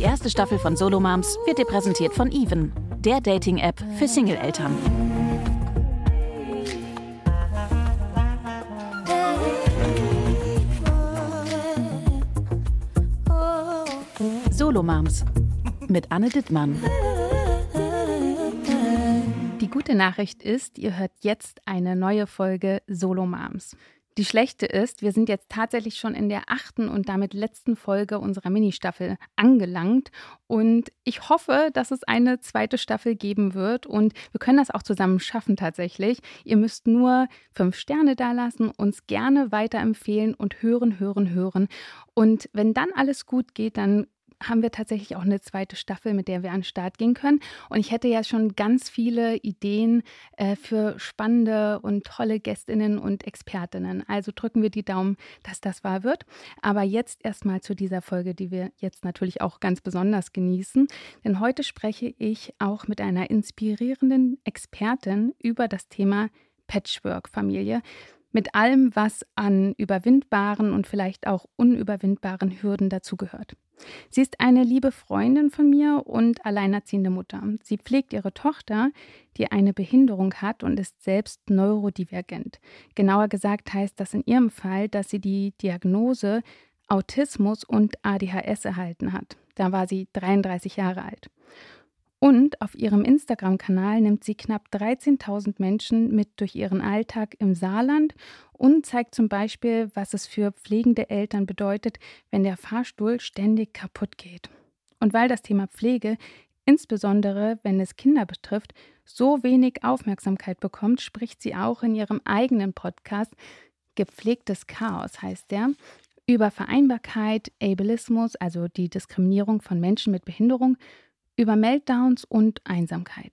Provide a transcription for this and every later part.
Die erste Staffel von Solo Moms wird dir präsentiert von Even, der Dating-App für Single-Eltern. Solo Moms mit Anne Dittmann. Die gute Nachricht ist, ihr hört jetzt eine neue Folge Solo Moms. Die schlechte ist, wir sind jetzt tatsächlich schon in der achten und damit letzten Folge unserer Ministaffel angelangt. Und ich hoffe, dass es eine zweite Staffel geben wird. Und wir können das auch zusammen schaffen tatsächlich. Ihr müsst nur fünf Sterne dalassen, uns gerne weiterempfehlen und hören, hören, hören. Und wenn dann alles gut geht, dann haben wir tatsächlich auch eine zweite Staffel, mit der wir an den Start gehen können. Und ich hätte ja schon ganz viele Ideen äh, für spannende und tolle Gästinnen und Expertinnen. Also drücken wir die Daumen, dass das wahr wird. Aber jetzt erstmal zu dieser Folge, die wir jetzt natürlich auch ganz besonders genießen. Denn heute spreche ich auch mit einer inspirierenden Expertin über das Thema Patchwork-Familie mit allem, was an überwindbaren und vielleicht auch unüberwindbaren Hürden dazugehört. Sie ist eine liebe Freundin von mir und alleinerziehende Mutter. Sie pflegt ihre Tochter, die eine Behinderung hat und ist selbst neurodivergent. Genauer gesagt heißt das in ihrem Fall, dass sie die Diagnose Autismus und ADHS erhalten hat. Da war sie 33 Jahre alt. Und auf ihrem Instagram-Kanal nimmt sie knapp 13.000 Menschen mit durch ihren Alltag im Saarland und zeigt zum Beispiel, was es für pflegende Eltern bedeutet, wenn der Fahrstuhl ständig kaputt geht. Und weil das Thema Pflege, insbesondere wenn es Kinder betrifft, so wenig Aufmerksamkeit bekommt, spricht sie auch in ihrem eigenen Podcast Gepflegtes Chaos heißt der, über Vereinbarkeit, Ableismus, also die Diskriminierung von Menschen mit Behinderung, über Meltdowns und Einsamkeit.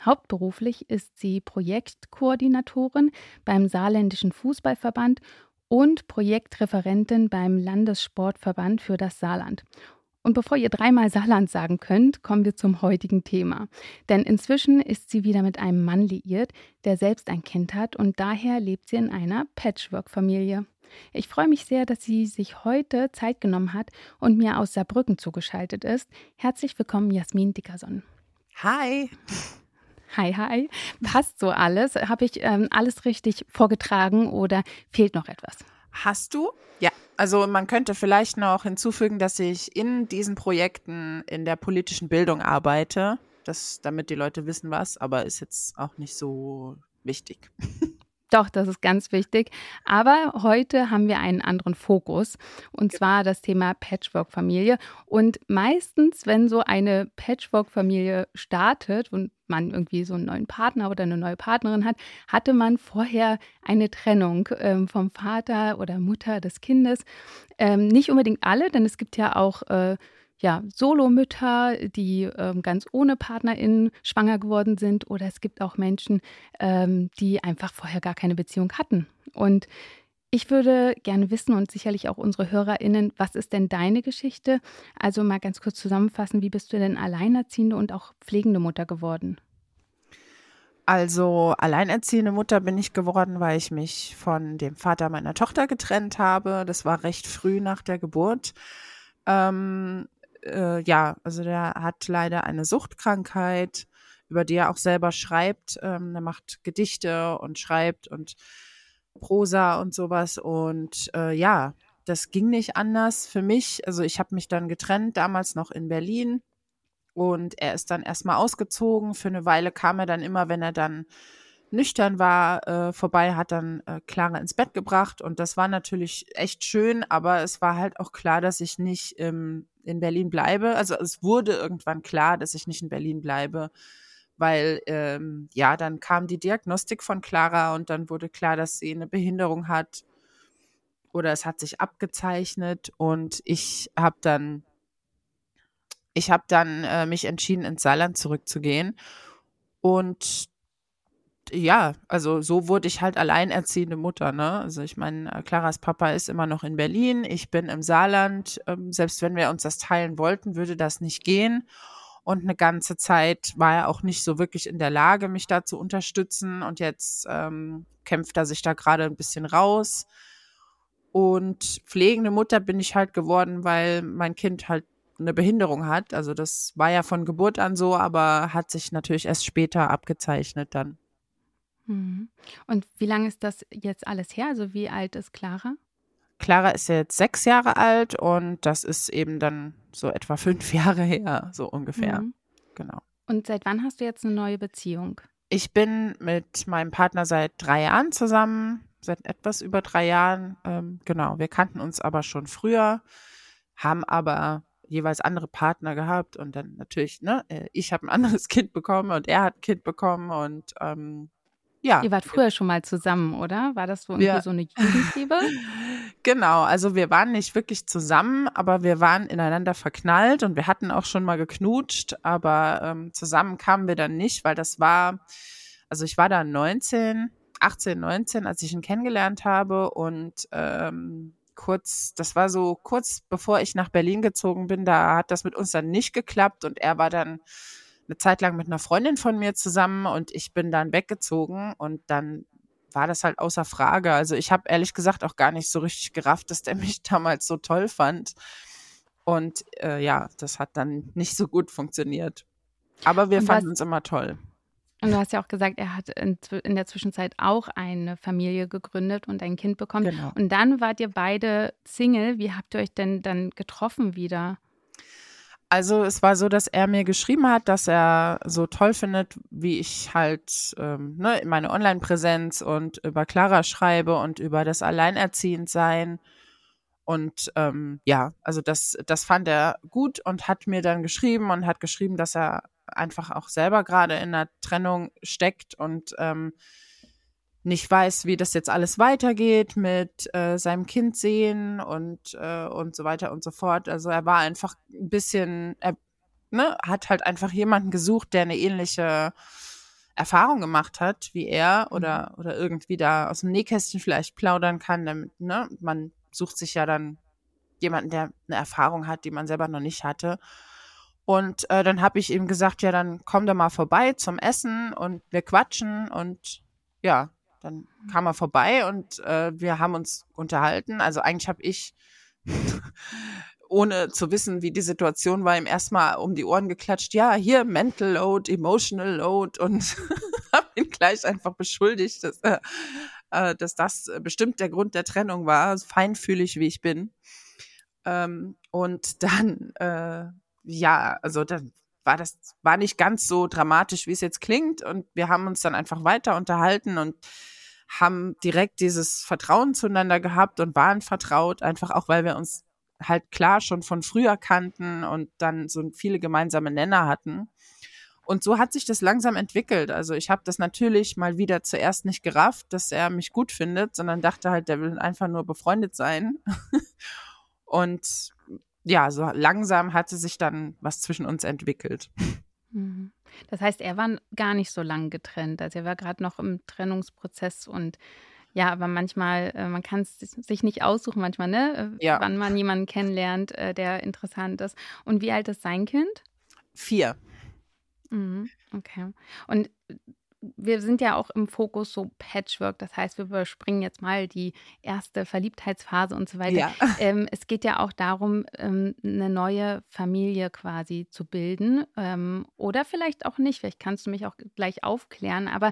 Hauptberuflich ist sie Projektkoordinatorin beim Saarländischen Fußballverband und Projektreferentin beim Landessportverband für das Saarland. Und bevor ihr dreimal Saarland sagen könnt, kommen wir zum heutigen Thema. Denn inzwischen ist sie wieder mit einem Mann liiert, der selbst ein Kind hat und daher lebt sie in einer Patchwork-Familie. Ich freue mich sehr, dass sie sich heute Zeit genommen hat und mir aus Saarbrücken zugeschaltet ist. Herzlich willkommen, Jasmin Dickerson. Hi. Hi, hi. Passt so alles? Habe ich ähm, alles richtig vorgetragen oder fehlt noch etwas? Hast du? Ja, also man könnte vielleicht noch hinzufügen, dass ich in diesen Projekten in der politischen Bildung arbeite, das, damit die Leute wissen was, aber ist jetzt auch nicht so wichtig. Doch, das ist ganz wichtig. Aber heute haben wir einen anderen Fokus und genau. zwar das Thema Patchwork-Familie. Und meistens, wenn so eine Patchwork-Familie startet und man irgendwie so einen neuen Partner oder eine neue Partnerin hat, hatte man vorher eine Trennung ähm, vom Vater oder Mutter des Kindes. Ähm, nicht unbedingt alle, denn es gibt ja auch äh, ja, Solomütter, die ähm, ganz ohne PartnerInnen schwanger geworden sind. Oder es gibt auch Menschen, ähm, die einfach vorher gar keine Beziehung hatten. Und ich würde gerne wissen und sicherlich auch unsere HörerInnen, was ist denn deine Geschichte? Also mal ganz kurz zusammenfassen, wie bist du denn alleinerziehende und auch pflegende Mutter geworden? Also alleinerziehende Mutter bin ich geworden, weil ich mich von dem Vater meiner Tochter getrennt habe. Das war recht früh nach der Geburt. Ähm, äh, ja, also der hat leider eine Suchtkrankheit, über die er auch selber schreibt. Ähm, er macht Gedichte und schreibt und Prosa und sowas. Und äh, ja, das ging nicht anders für mich. Also ich habe mich dann getrennt, damals noch in Berlin. Und er ist dann erstmal ausgezogen. Für eine Weile kam er dann immer, wenn er dann nüchtern war, äh, vorbei, hat dann äh, Clara ins Bett gebracht und das war natürlich echt schön, aber es war halt auch klar, dass ich nicht ähm, in Berlin bleibe. Also es wurde irgendwann klar, dass ich nicht in Berlin bleibe, weil ähm, ja, dann kam die Diagnostik von Clara und dann wurde klar, dass sie eine Behinderung hat oder es hat sich abgezeichnet und ich habe dann ich habe dann äh, mich entschieden, ins Saarland zurückzugehen und ja, also so wurde ich halt alleinerziehende Mutter, ne? Also ich meine, äh, Claras Papa ist immer noch in Berlin, ich bin im Saarland. Ähm, selbst wenn wir uns das teilen wollten, würde das nicht gehen. Und eine ganze Zeit war er auch nicht so wirklich in der Lage, mich da zu unterstützen. Und jetzt ähm, kämpft er sich da gerade ein bisschen raus. Und pflegende Mutter bin ich halt geworden, weil mein Kind halt eine Behinderung hat. Also das war ja von Geburt an so, aber hat sich natürlich erst später abgezeichnet dann. Mhm. Und wie lange ist das jetzt alles her? Also wie alt ist Clara? Clara ist jetzt sechs Jahre alt und das ist eben dann so etwa fünf Jahre her, so ungefähr. Mhm. Genau. Und seit wann hast du jetzt eine neue Beziehung? Ich bin mit meinem Partner seit drei Jahren zusammen, seit etwas über drei Jahren. Ähm, genau, wir kannten uns aber schon früher, haben aber jeweils andere Partner gehabt und dann natürlich, ne, äh, ich habe ein anderes Kind bekommen und er hat ein Kind bekommen und ähm, ja. Ihr wart früher schon mal zusammen, oder? War das so irgendwie ja. so eine Jugendliebe? Genau, also wir waren nicht wirklich zusammen, aber wir waren ineinander verknallt und wir hatten auch schon mal geknutscht, aber ähm, zusammen kamen wir dann nicht, weil das war, also ich war da 19, 18, 19, als ich ihn kennengelernt habe und ähm, kurz, das war so kurz bevor ich nach Berlin gezogen bin, da hat das mit uns dann nicht geklappt und er war dann eine Zeit lang mit einer Freundin von mir zusammen und ich bin dann weggezogen und dann war das halt außer Frage. Also ich habe ehrlich gesagt auch gar nicht so richtig gerafft, dass der mich damals so toll fand. Und äh, ja, das hat dann nicht so gut funktioniert. Aber wir fanden uns immer toll. Und du hast ja auch gesagt, er hat in, in, der Zwischenzeit auch eine Familie gegründet und ein Kind bekommen. Genau. Und dann wart ihr beide Single. Wie habt ihr euch denn dann getroffen wieder? Also es war so, dass er mir geschrieben hat, dass er so toll findet, wie ich halt ähm, ne, meine Online-Präsenz und über Clara schreibe und über das Alleinerziehendsein. Und ähm, ja, also das, das fand er gut und hat mir dann geschrieben und hat geschrieben, dass er einfach auch selber gerade in einer Trennung steckt und ähm, nicht weiß, wie das jetzt alles weitergeht mit äh, seinem Kind sehen und, äh, und so weiter und so fort. Also er war einfach ein bisschen, er ne, hat halt einfach jemanden gesucht, der eine ähnliche Erfahrung gemacht hat wie er oder, mhm. oder irgendwie da aus dem Nähkästchen vielleicht plaudern kann, damit, ne, man sucht sich ja dann jemanden, der eine Erfahrung hat, die man selber noch nicht hatte. Und äh, dann habe ich ihm gesagt, ja, dann komm da mal vorbei zum Essen und wir quatschen und ja, dann kam er vorbei und äh, wir haben uns unterhalten. Also eigentlich habe ich, ohne zu wissen, wie die Situation war, ihm erstmal um die Ohren geklatscht. Ja, hier Mental Load, Emotional Load und habe ihn gleich einfach beschuldigt, dass, äh, äh, dass das bestimmt der Grund der Trennung war, feinfühlig wie ich bin. Ähm, und dann, äh, ja, also dann war das war nicht ganz so dramatisch, wie es jetzt klingt. Und wir haben uns dann einfach weiter unterhalten und haben direkt dieses Vertrauen zueinander gehabt und waren vertraut, einfach auch, weil wir uns halt klar schon von früher kannten und dann so viele gemeinsame Nenner hatten. Und so hat sich das langsam entwickelt. Also ich habe das natürlich mal wieder zuerst nicht gerafft, dass er mich gut findet, sondern dachte halt, der will einfach nur befreundet sein. und ja, so langsam hatte sich dann was zwischen uns entwickelt. Mhm. Das heißt, er war gar nicht so lang getrennt. Also er war gerade noch im Trennungsprozess und ja, aber manchmal, äh, man kann es sich nicht aussuchen, manchmal, ne? Äh, ja. Wann man jemanden kennenlernt, äh, der interessant ist. Und wie alt ist sein Kind? Vier. Mhm, okay. Und wir sind ja auch im Fokus so Patchwork, das heißt, wir überspringen jetzt mal die erste Verliebtheitsphase und so weiter. Ja. Ähm, es geht ja auch darum, ähm, eine neue Familie quasi zu bilden ähm, oder vielleicht auch nicht. Vielleicht kannst du mich auch gleich aufklären. Aber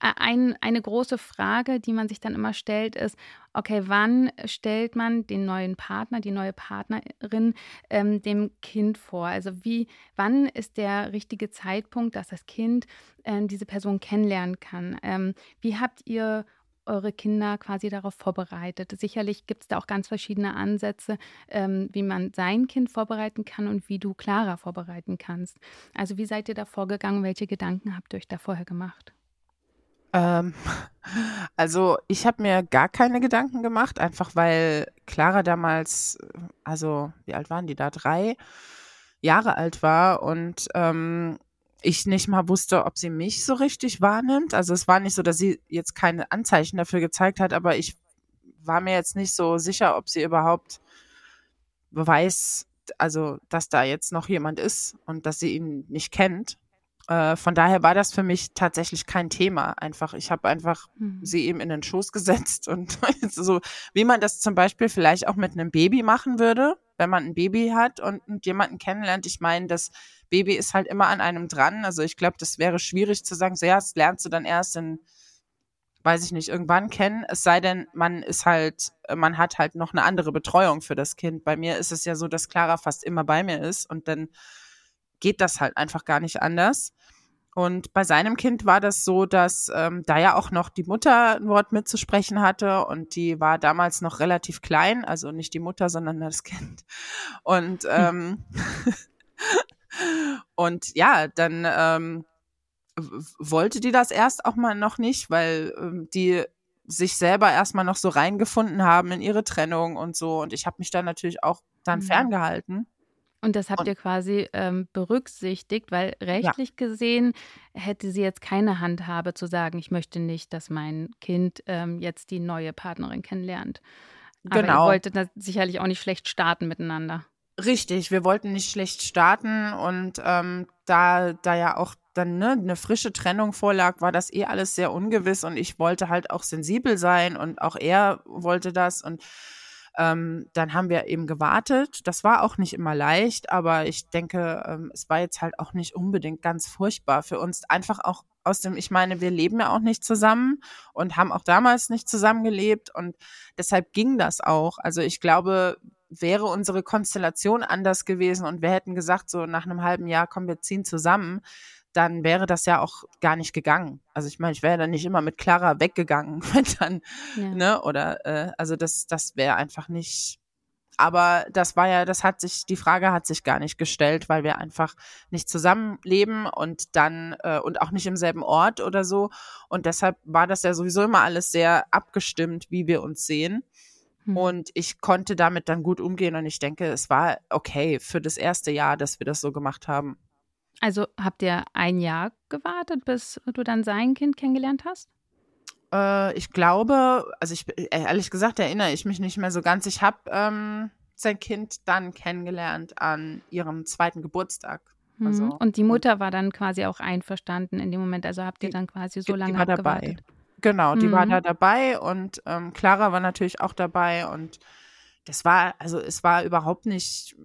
äh, ein, eine große Frage, die man sich dann immer stellt, ist, okay, wann stellt man den neuen Partner, die neue Partnerin ähm, dem Kind vor? Also wie, wann ist der richtige Zeitpunkt, dass das Kind äh, diese Person kennenlernen kann? Ähm, wie habt ihr eure Kinder quasi darauf vorbereitet? Sicherlich gibt es da auch ganz verschiedene Ansätze, ähm, wie man sein Kind vorbereiten kann und wie du Clara vorbereiten kannst. Also wie seid ihr da vorgegangen? Welche Gedanken habt ihr euch da vorher gemacht? Ähm, also ich habe mir gar keine Gedanken gemacht, einfach weil Clara damals, also wie alt waren die da? Drei Jahre alt war und ähm, ich nicht mal wusste, ob sie mich so richtig wahrnimmt. Also es war nicht so, dass sie jetzt keine Anzeichen dafür gezeigt hat, aber ich war mir jetzt nicht so sicher, ob sie überhaupt weiß, also dass da jetzt noch jemand ist und dass sie ihn nicht kennt. Äh, von daher war das für mich tatsächlich kein Thema. Einfach, ich habe einfach mhm. sie eben in den Schoß gesetzt und so, wie man das zum Beispiel vielleicht auch mit einem Baby machen würde, wenn man ein Baby hat und, und jemanden kennenlernt. Ich meine, das Baby ist halt immer an einem dran. Also ich glaube, das wäre schwierig zu sagen, so ja, das lernst du dann erst in, weiß ich nicht, irgendwann kennen. Es sei denn, man ist halt, man hat halt noch eine andere Betreuung für das Kind. Bei mir ist es ja so, dass Clara fast immer bei mir ist und dann geht das halt einfach gar nicht anders. Und bei seinem Kind war das so, dass ähm, da ja auch noch die Mutter ein Wort mitzusprechen hatte und die war damals noch relativ klein, also nicht die Mutter, sondern das Kind. Und ähm, und ja, dann ähm, wollte die das erst auch mal noch nicht, weil ähm, die sich selber erstmal noch so reingefunden haben in ihre Trennung und so. Und ich habe mich dann natürlich auch dann mhm. ferngehalten. Und das habt und, ihr quasi ähm, berücksichtigt, weil rechtlich ja. gesehen hätte sie jetzt keine Handhabe zu sagen, ich möchte nicht, dass mein Kind ähm, jetzt die neue Partnerin kennenlernt. Aber genau. ihr wolltet das sicherlich auch nicht schlecht starten miteinander. Richtig, wir wollten nicht schlecht starten und ähm, da, da ja auch dann ne, eine frische Trennung vorlag, war das eh alles sehr ungewiss und ich wollte halt auch sensibel sein und auch er wollte das und ähm, dann haben wir eben gewartet. Das war auch nicht immer leicht, aber ich denke, ähm, es war jetzt halt auch nicht unbedingt ganz furchtbar für uns. Einfach auch aus dem, ich meine, wir leben ja auch nicht zusammen und haben auch damals nicht zusammengelebt und deshalb ging das auch. Also ich glaube, wäre unsere Konstellation anders gewesen und wir hätten gesagt, so nach einem halben Jahr kommen wir ziehen zusammen, dann wäre das ja auch gar nicht gegangen. Also ich meine, ich wäre dann nicht immer mit Clara weggegangen, wenn dann, ja. ne, oder äh, also das, das wäre einfach nicht. Aber das war ja, das hat sich, die Frage hat sich gar nicht gestellt, weil wir einfach nicht zusammenleben und dann äh, und auch nicht im selben Ort oder so. Und deshalb war das ja sowieso immer alles sehr abgestimmt, wie wir uns sehen. Hm. Und ich konnte damit dann gut umgehen und ich denke, es war okay für das erste Jahr, dass wir das so gemacht haben. Also habt ihr ein Jahr gewartet, bis du dann sein Kind kennengelernt hast? Äh, ich glaube, also ich äh, ehrlich gesagt erinnere ich mich nicht mehr so ganz. Ich habe ähm, sein Kind dann kennengelernt an ihrem zweiten Geburtstag. Mhm. Also, und die Mutter war dann quasi auch einverstanden in dem Moment. Also habt ihr dann quasi so lange die gewartet? Genau, die mhm. war da dabei und ähm, Clara war natürlich auch dabei und das war, also es war überhaupt nicht,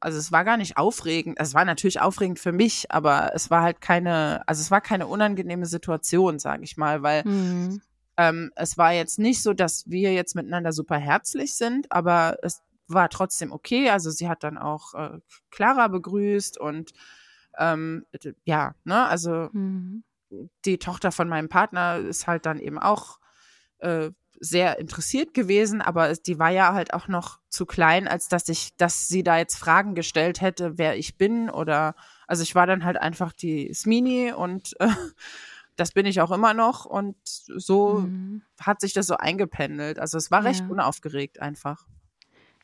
also es war gar nicht aufregend. Es war natürlich aufregend für mich, aber es war halt keine, also es war keine unangenehme Situation, sage ich mal, weil mhm. ähm, es war jetzt nicht so, dass wir jetzt miteinander super herzlich sind, aber es war trotzdem okay. Also sie hat dann auch äh, Clara begrüßt und ähm, ja, ne, also mhm. die Tochter von meinem Partner ist halt dann eben auch äh, sehr interessiert gewesen, aber die war ja halt auch noch zu klein, als dass ich, dass sie da jetzt Fragen gestellt hätte, wer ich bin oder, also ich war dann halt einfach die Smini und äh, das bin ich auch immer noch und so mhm. hat sich das so eingependelt. Also es war recht ja. unaufgeregt einfach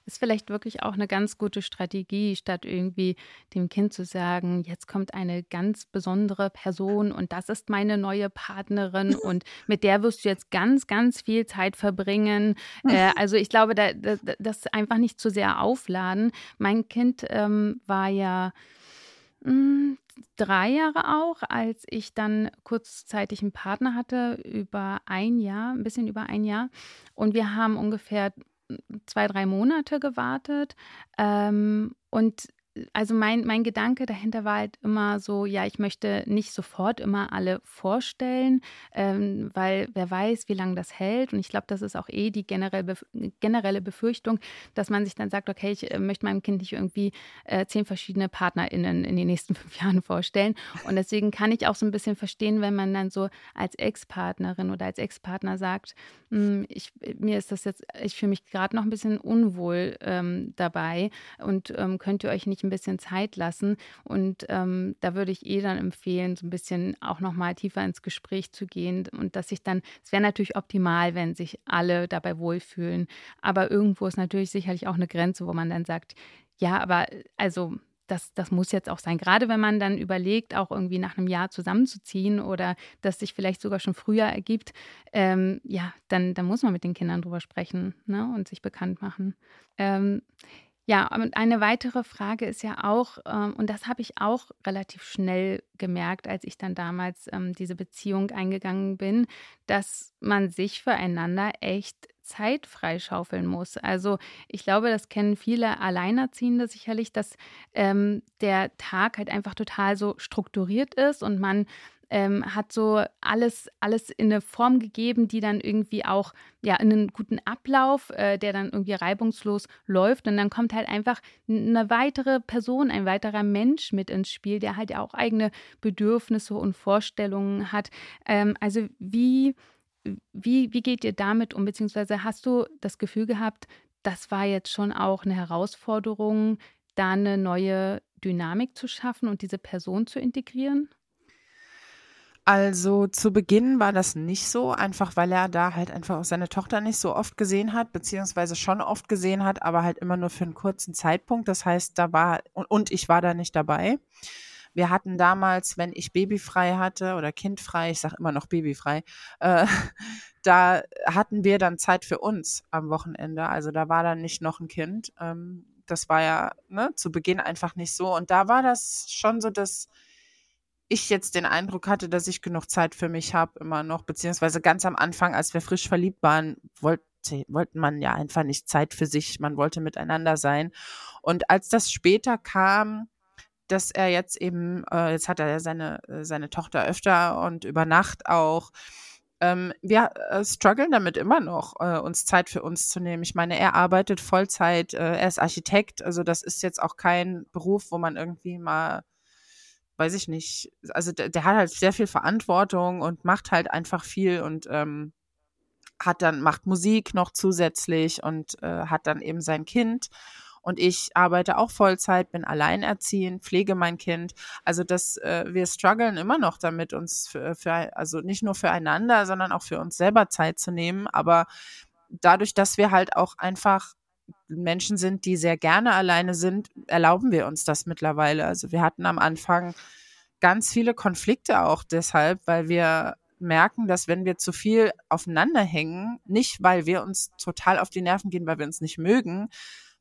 ist vielleicht wirklich auch eine ganz gute Strategie, statt irgendwie dem Kind zu sagen, jetzt kommt eine ganz besondere Person und das ist meine neue Partnerin und mit der wirst du jetzt ganz, ganz viel Zeit verbringen. Äh, also ich glaube, da, da, das einfach nicht zu sehr aufladen. Mein Kind ähm, war ja mh, hm, drei Jahre auch, als ich dann kurzzeitig einen Partner hatte, über ein Jahr, ein bisschen über ein Jahr. Und wir haben ungefähr zwei, drei Monate gewartet. Ähm, und also mein, mein Gedanke dahinter war halt immer so, ja, ich möchte nicht sofort immer alle vorstellen, ähm, weil wer weiß, wie lange das hält. Und ich glaube, das ist auch eh die generelle, generelle Befürchtung, dass man sich dann sagt, okay, ich äh, möchte meinem Kind nicht irgendwie äh, zehn verschiedene PartnerInnen in den nächsten fünf Jahren vorstellen. Und deswegen kann ich auch so ein bisschen verstehen, wenn man dann so als Ex-Partnerin oder als Ex-Partner sagt, hm, ich, mir ist das jetzt, ich fühle mich gerade noch ein bisschen unwohl ähm, dabei und ähm, könnt ihr euch nicht ein bisschen Zeit lassen. Und ähm, da würde ich eh dann empfehlen, so ein bisschen auch nochmal tiefer ins Gespräch zu gehen und dass sich dann, es wäre natürlich optimal, wenn sich alle dabei wohlfühlen. Aber irgendwo ist natürlich sicherlich auch eine Grenze, wo man dann sagt, ja, aber also das, das muss jetzt auch sein. Gerade wenn man dann überlegt, auch irgendwie nach einem Jahr zusammenzuziehen oder das sich vielleicht sogar schon früher ergibt, ähm, ja, dann, dann muss man mit den Kindern drüber sprechen ne, und sich bekannt machen. Ähm, Ja, und eine weitere Frage ist ja auch, ähm, und das habe ich auch relativ schnell gemerkt, als ich dann damals ähm, diese Beziehung eingegangen bin, dass man sich füreinander echt Zeit freischaufeln muss. Also ich glaube, das kennen viele Alleinerziehende sicherlich, dass ähm, der Tag halt einfach total so strukturiert ist und man ähm, hat so alles, alles in eine Form gegeben, die dann irgendwie auch ja in einen guten Ablauf, äh, der dann irgendwie reibungslos läuft. Und dann kommt halt einfach eine weitere Person, ein weiterer Mensch mit ins Spiel, der halt auch eigene Bedürfnisse und Vorstellungen hat. Ähm, also wie, wie, wie geht ihr damit um? Beziehungsweise hast du das Gefühl gehabt, das war jetzt schon auch eine Herausforderung, da eine neue Dynamik zu schaffen und diese Person zu integrieren? Also zu Beginn war das nicht so, einfach weil er da halt einfach auch seine Tochter nicht so oft gesehen hat, beziehungsweise schon oft gesehen hat, aber halt immer nur für einen kurzen Zeitpunkt. Das heißt, da war, und, und ich war da nicht dabei. Wir hatten damals, wenn ich babyfrei hatte oder kindfrei, ich sage immer noch babyfrei, äh, da hatten wir dann Zeit für uns am Wochenende. Also da war dann nicht noch ein Kind. Ähm, das war ja ne, zu Beginn einfach nicht so. Und da war das schon so, dass ich jetzt den Eindruck hatte, dass ich genug Zeit für mich habe, immer noch, beziehungsweise ganz am Anfang, als wir frisch verliebt waren, wollte wollten man ja einfach nicht Zeit für sich, man wollte miteinander sein. Und als das später kam, dass er jetzt eben, äh, jetzt hat er ja seine, äh, seine Tochter öfter und über Nacht auch, ähm, wir äh, strugglen damit immer noch, äh, uns Zeit für uns zu nehmen. Ich meine, er arbeitet Vollzeit, äh, er ist Architekt, also das ist jetzt auch kein Beruf, wo man irgendwie mal weiß ich nicht, also der, der, hat halt sehr viel Verantwortung und macht halt einfach viel und ähm, hat dann, macht Musik noch zusätzlich und äh, hat dann eben sein Kind. Und ich arbeite auch Vollzeit, bin alleinerziehend, pflege mein Kind. Also das, äh, wir strugglen immer noch damit, uns für, für, also nicht nur füreinander, sondern auch für uns selber Zeit zu nehmen. Aber dadurch, dass wir halt auch einfach Menschen sind, die sehr gerne alleine sind, erlauben wir uns das mittlerweile. Also wir hatten am Anfang ganz viele Konflikte auch deshalb, weil wir merken, dass wenn wir zu viel aufeinander hängen, nicht weil wir uns total auf die Nerven gehen, weil wir uns nicht mögen,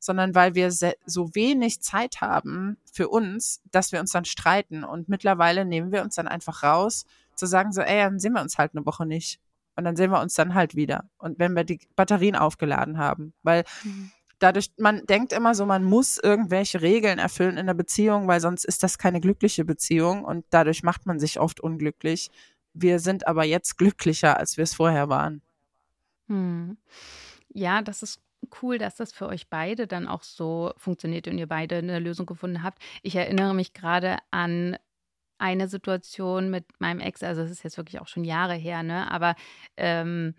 sondern weil wir so wenig Zeit haben für uns, dass wir uns dann streiten. Und mittlerweile nehmen wir uns dann einfach raus, zu sagen so, ey, dann sehen wir uns halt eine Woche nicht. Und dann sehen wir uns dann halt wieder. Und wenn wir die Batterien aufgeladen haben, weil mhm. dadurch, man denkt immer so, man muss irgendwelche Regeln erfüllen in der Beziehung, weil sonst ist das keine glückliche Beziehung und dadurch macht man sich oft unglücklich. Wir sind aber jetzt glücklicher, als wir es vorher waren. Hm. Ja, das ist cool, dass das für euch beide dann auch so funktioniert und ihr beide eine Lösung gefunden habt. Ich erinnere mich gerade an eine Situation mit meinem Ex, also es ist jetzt wirklich auch schon Jahre her, ne? Aber ähm,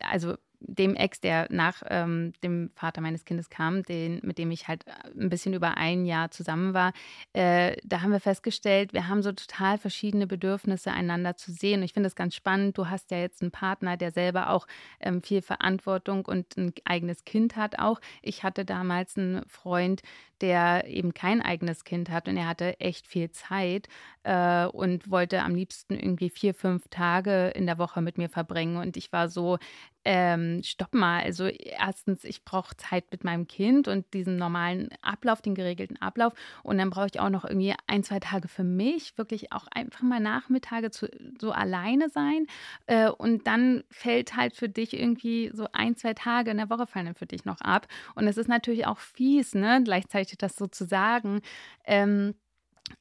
also dem Ex, der nach ähm, dem Vater meines Kindes kam, den, mit dem ich halt äh, ein bisschen über ein Jahr zusammen war, äh, da haben wir festgestellt, wir haben so total verschiedene Bedürfnisse, einander zu sehen. Und ich finde das ganz spannend. Du hast ja jetzt einen Partner, der selber auch ähm, viel Verantwortung und ein eigenes Kind hat auch. Ich hatte damals einen Freund, der eben kein eigenes Kind hat und er hatte echt viel Zeit äh, und wollte am liebsten irgendwie vier, fünf Tage in der Woche mit mir verbringen. Und ich war so, ähm, stopp mal, also erstens, ich brauche Zeit mit meinem Kind und diesen normalen Ablauf, den geregelten Ablauf. Und dann brauche ich auch noch irgendwie ein, zwei Tage für mich, wirklich auch einfach mal Nachmittage zu, so alleine sein. Äh, und dann fällt halt für dich irgendwie so ein, zwei Tage in der Woche fallen dann für dich noch ab. Und es ist natürlich auch fies, ne, gleichzeitig das so zu sagen. Ähm,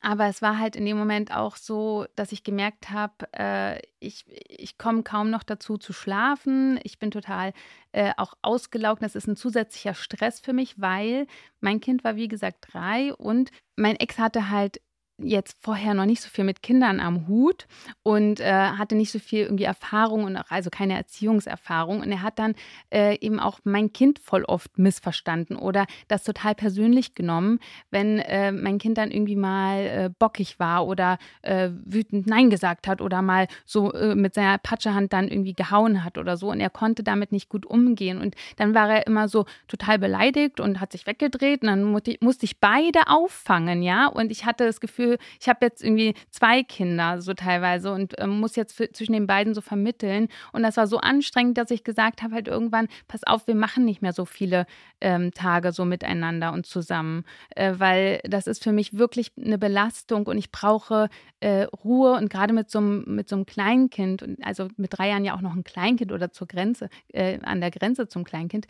aber es war halt in dem Moment auch so, dass ich gemerkt habe, äh, ich, ich komme kaum noch dazu zu schlafen. Ich bin total äh, auch ausgelaugt. Das ist ein zusätzlicher Stress für mich, weil mein Kind war, wie gesagt, drei und mein Ex hatte halt jetzt vorher noch nicht so viel mit Kindern am Hut und äh, hatte nicht so viel irgendwie Erfahrung und auch also keine Erziehungserfahrung. Und er hat dann äh, eben auch mein Kind voll oft missverstanden oder das total persönlich genommen, wenn äh, mein Kind dann irgendwie mal äh, bockig war oder äh, wütend Nein gesagt hat oder mal so äh, mit seiner Patschehand dann irgendwie gehauen hat oder so. Und er konnte damit nicht gut umgehen. Und dann war er immer so total beleidigt und hat sich weggedreht. Und dann musste ich beide auffangen, ja. Und ich hatte das Gefühl, Gefühl, ich habe jetzt irgendwie zwei Kinder so teilweise und äh, muss jetzt zwischen den beiden so vermitteln. Und das war so anstrengend, dass ich gesagt habe halt irgendwann, pass auf, wir machen nicht mehr so viele ähm, Tage so miteinander und zusammen, äh, weil das ist für mich wirklich eine Belastung und ich brauche äh, Ruhe und gerade mit so einem mit so einem Kleinkind also mit drei Jahren ja auch noch ein Kleinkind oder zur Grenze äh, an der Grenze zum Kleinkind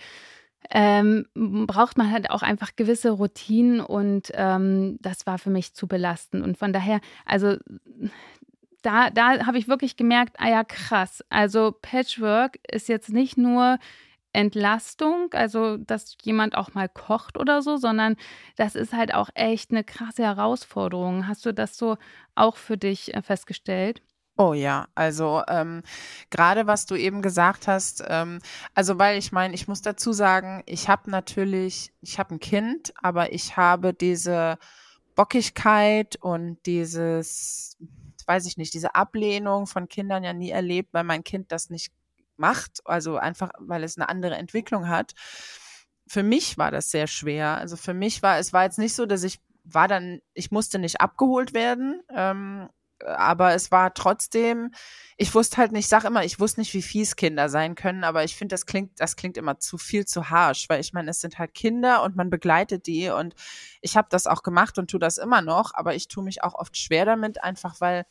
ähm, braucht man halt auch einfach gewisse Routinen und ähm, das war für mich zu belastend. Und von daher, also da, da habe ich wirklich gemerkt, ah ja, krass. Also Patchwork ist jetzt nicht nur Entlastung, also dass jemand auch mal kocht oder so, sondern das ist halt auch echt eine krasse Herausforderung. Hast du das so auch für dich äh, festgestellt? Oh ja, also ähm, gerade was du eben gesagt hast, ähm, also weil ich meine, ich muss dazu sagen, ich habe natürlich, ich habe ein Kind, aber ich habe diese Bockigkeit und dieses, weiß ich nicht, diese Ablehnung von Kindern ja nie erlebt, weil mein Kind das nicht macht, also einfach, weil es eine andere Entwicklung hat. Für mich war das sehr schwer. Also für mich war, es war jetzt nicht so, dass ich war dann, ich musste nicht abgeholt werden. Ähm, aber es war trotzdem, ich wusste halt nicht, ich sag immer, ich wusste nicht, wie fies Kinder sein können, aber ich finde, das klingt, das klingt immer zu viel zu harsh, weil ich meine, es sind halt Kinder und man begleitet die und ich habe das auch gemacht und tue das immer noch, aber ich tue mich auch oft schwer damit, einfach weil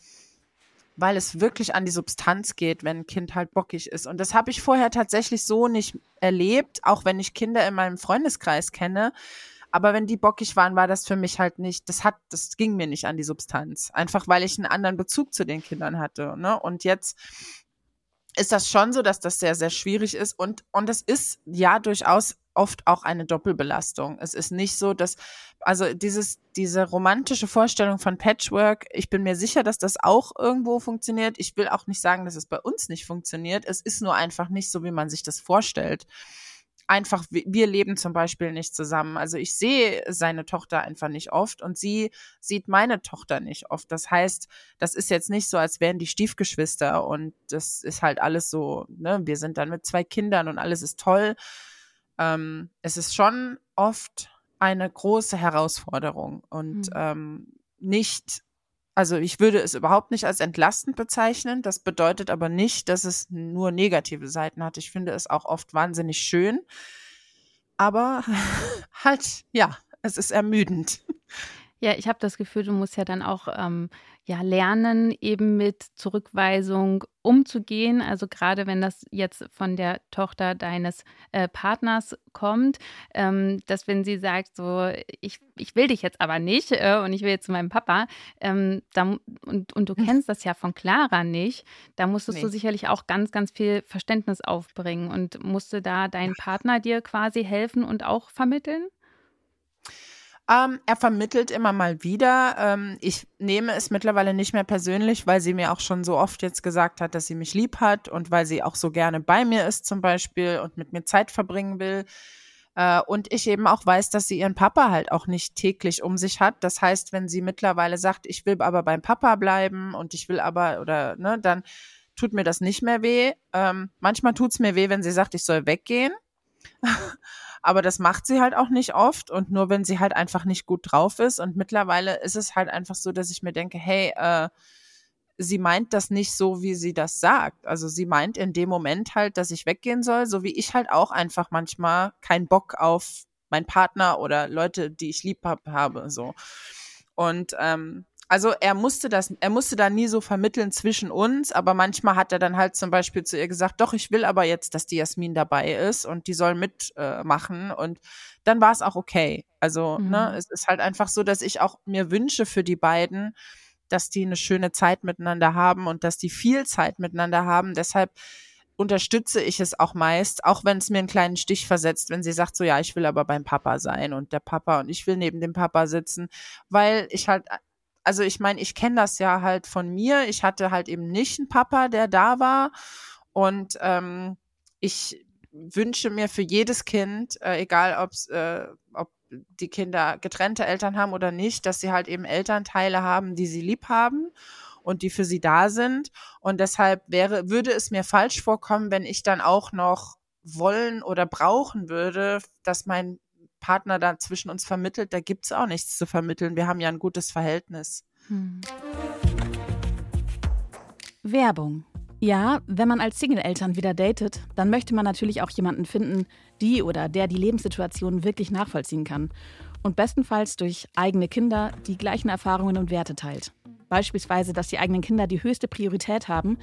weil es wirklich an die Substanz geht, wenn ein Kind halt bockig ist. Und das habe ich vorher tatsächlich so nicht erlebt, auch wenn ich Kinder in meinem Freundeskreis kenne. Aber wenn die bockig waren, war das für mich halt nicht, das hat, das ging mir nicht an die Substanz. Einfach weil ich einen anderen Bezug zu den Kindern hatte. Ne? Und jetzt ist das schon so, dass das sehr, sehr schwierig ist. Und, und es ist ja durchaus oft auch eine Doppelbelastung. Es ist nicht so, dass, also dieses, diese romantische Vorstellung von Patchwork, ich bin mir sicher, dass das auch irgendwo funktioniert. Ich will auch nicht sagen, dass es bei uns nicht funktioniert. Es ist nur einfach nicht so, wie man sich das vorstellt einfach, wir leben zum Beispiel nicht zusammen. Also ich sehe seine Tochter einfach nicht oft und sie sieht meine Tochter nicht oft. Das heißt, das ist jetzt nicht so, als wären die Stiefgeschwister und das ist halt alles so, ne, wir sind dann mit zwei Kindern und alles ist toll. Ähm, es ist schon oft eine große Herausforderung und mhm. ähm, nicht also ich würde es überhaupt nicht als entlastend bezeichnen. Das bedeutet aber nicht, dass es nur negative Seiten hat. Ich finde es auch oft wahnsinnig schön. Aber halt, ja, es ist ermüdend. Ja, ich habe das Gefühl, du musst ja dann auch ähm, ja, lernen, eben mit Zurückweisung umzugehen. Also gerade wenn das jetzt von der Tochter deines äh, Partners kommt, ähm, dass wenn sie sagt, so, ich, ich will dich jetzt aber nicht äh, und ich will jetzt zu meinem Papa, ähm, da, und, und du kennst das ja von Clara nicht, da musstest nee. du sicherlich auch ganz, ganz viel Verständnis aufbringen und musste da dein Partner dir quasi helfen und auch vermitteln? Ähm, er vermittelt immer mal wieder. Ähm, ich nehme es mittlerweile nicht mehr persönlich, weil sie mir auch schon so oft jetzt gesagt hat, dass sie mich lieb hat und weil sie auch so gerne bei mir ist zum Beispiel und mit mir Zeit verbringen will. Äh, und ich eben auch weiß, dass sie ihren Papa halt auch nicht täglich um sich hat. Das heißt, wenn sie mittlerweile sagt, ich will aber beim Papa bleiben und ich will aber, oder, ne, dann tut mir das nicht mehr weh. Ähm, manchmal tut's mir weh, wenn sie sagt, ich soll weggehen. Aber das macht sie halt auch nicht oft und nur wenn sie halt einfach nicht gut drauf ist. Und mittlerweile ist es halt einfach so, dass ich mir denke, hey, äh, sie meint das nicht so, wie sie das sagt. Also sie meint in dem Moment halt, dass ich weggehen soll, so wie ich halt auch einfach manchmal keinen Bock auf meinen Partner oder Leute, die ich lieb hab, habe, so. Und ähm, also er musste das, er musste da nie so vermitteln zwischen uns, aber manchmal hat er dann halt zum Beispiel zu ihr gesagt, doch, ich will aber jetzt, dass die Jasmin dabei ist und die soll mitmachen äh, und dann war es auch okay. Also, ne, mhm. ne, es ist halt einfach so, dass ich auch mir wünsche für die beiden, dass die eine schöne Zeit miteinander haben und dass die viel Zeit miteinander haben. Deshalb unterstütze ich es auch meist, auch wenn es mir einen kleinen Stich versetzt, wenn sie sagt, so ja, ich will aber beim Papa sein und der Papa und ich will neben dem Papa sitzen, weil ich halt also ich meine, ich kenne das ja halt von mir. Ich hatte halt eben nicht einen Papa, der da war. Und ähm, ich wünsche mir für jedes Kind, äh, egal ob's, äh, ob die Kinder getrennte Eltern haben oder nicht, dass sie halt eben Elternteile haben, die sie lieb haben und die für sie da sind. Und deshalb wäre, würde es mir falsch vorkommen, wenn ich dann auch noch wollen oder brauchen würde, dass mein Partner da zwischen uns vermittelt, da gibt's auch nichts zu vermitteln. Wir haben ja ein gutes Verhältnis. Hm. Werbung. Ja, wenn man als Single-Eltern wieder datet, dann möchte man natürlich auch jemanden finden, die oder der die Lebenssituation wirklich nachvollziehen kann. Und bestenfalls durch eigene Kinder die gleichen Erfahrungen und Werte teilt. Beispielsweise, dass die eigenen Kinder die höchste Priorität haben,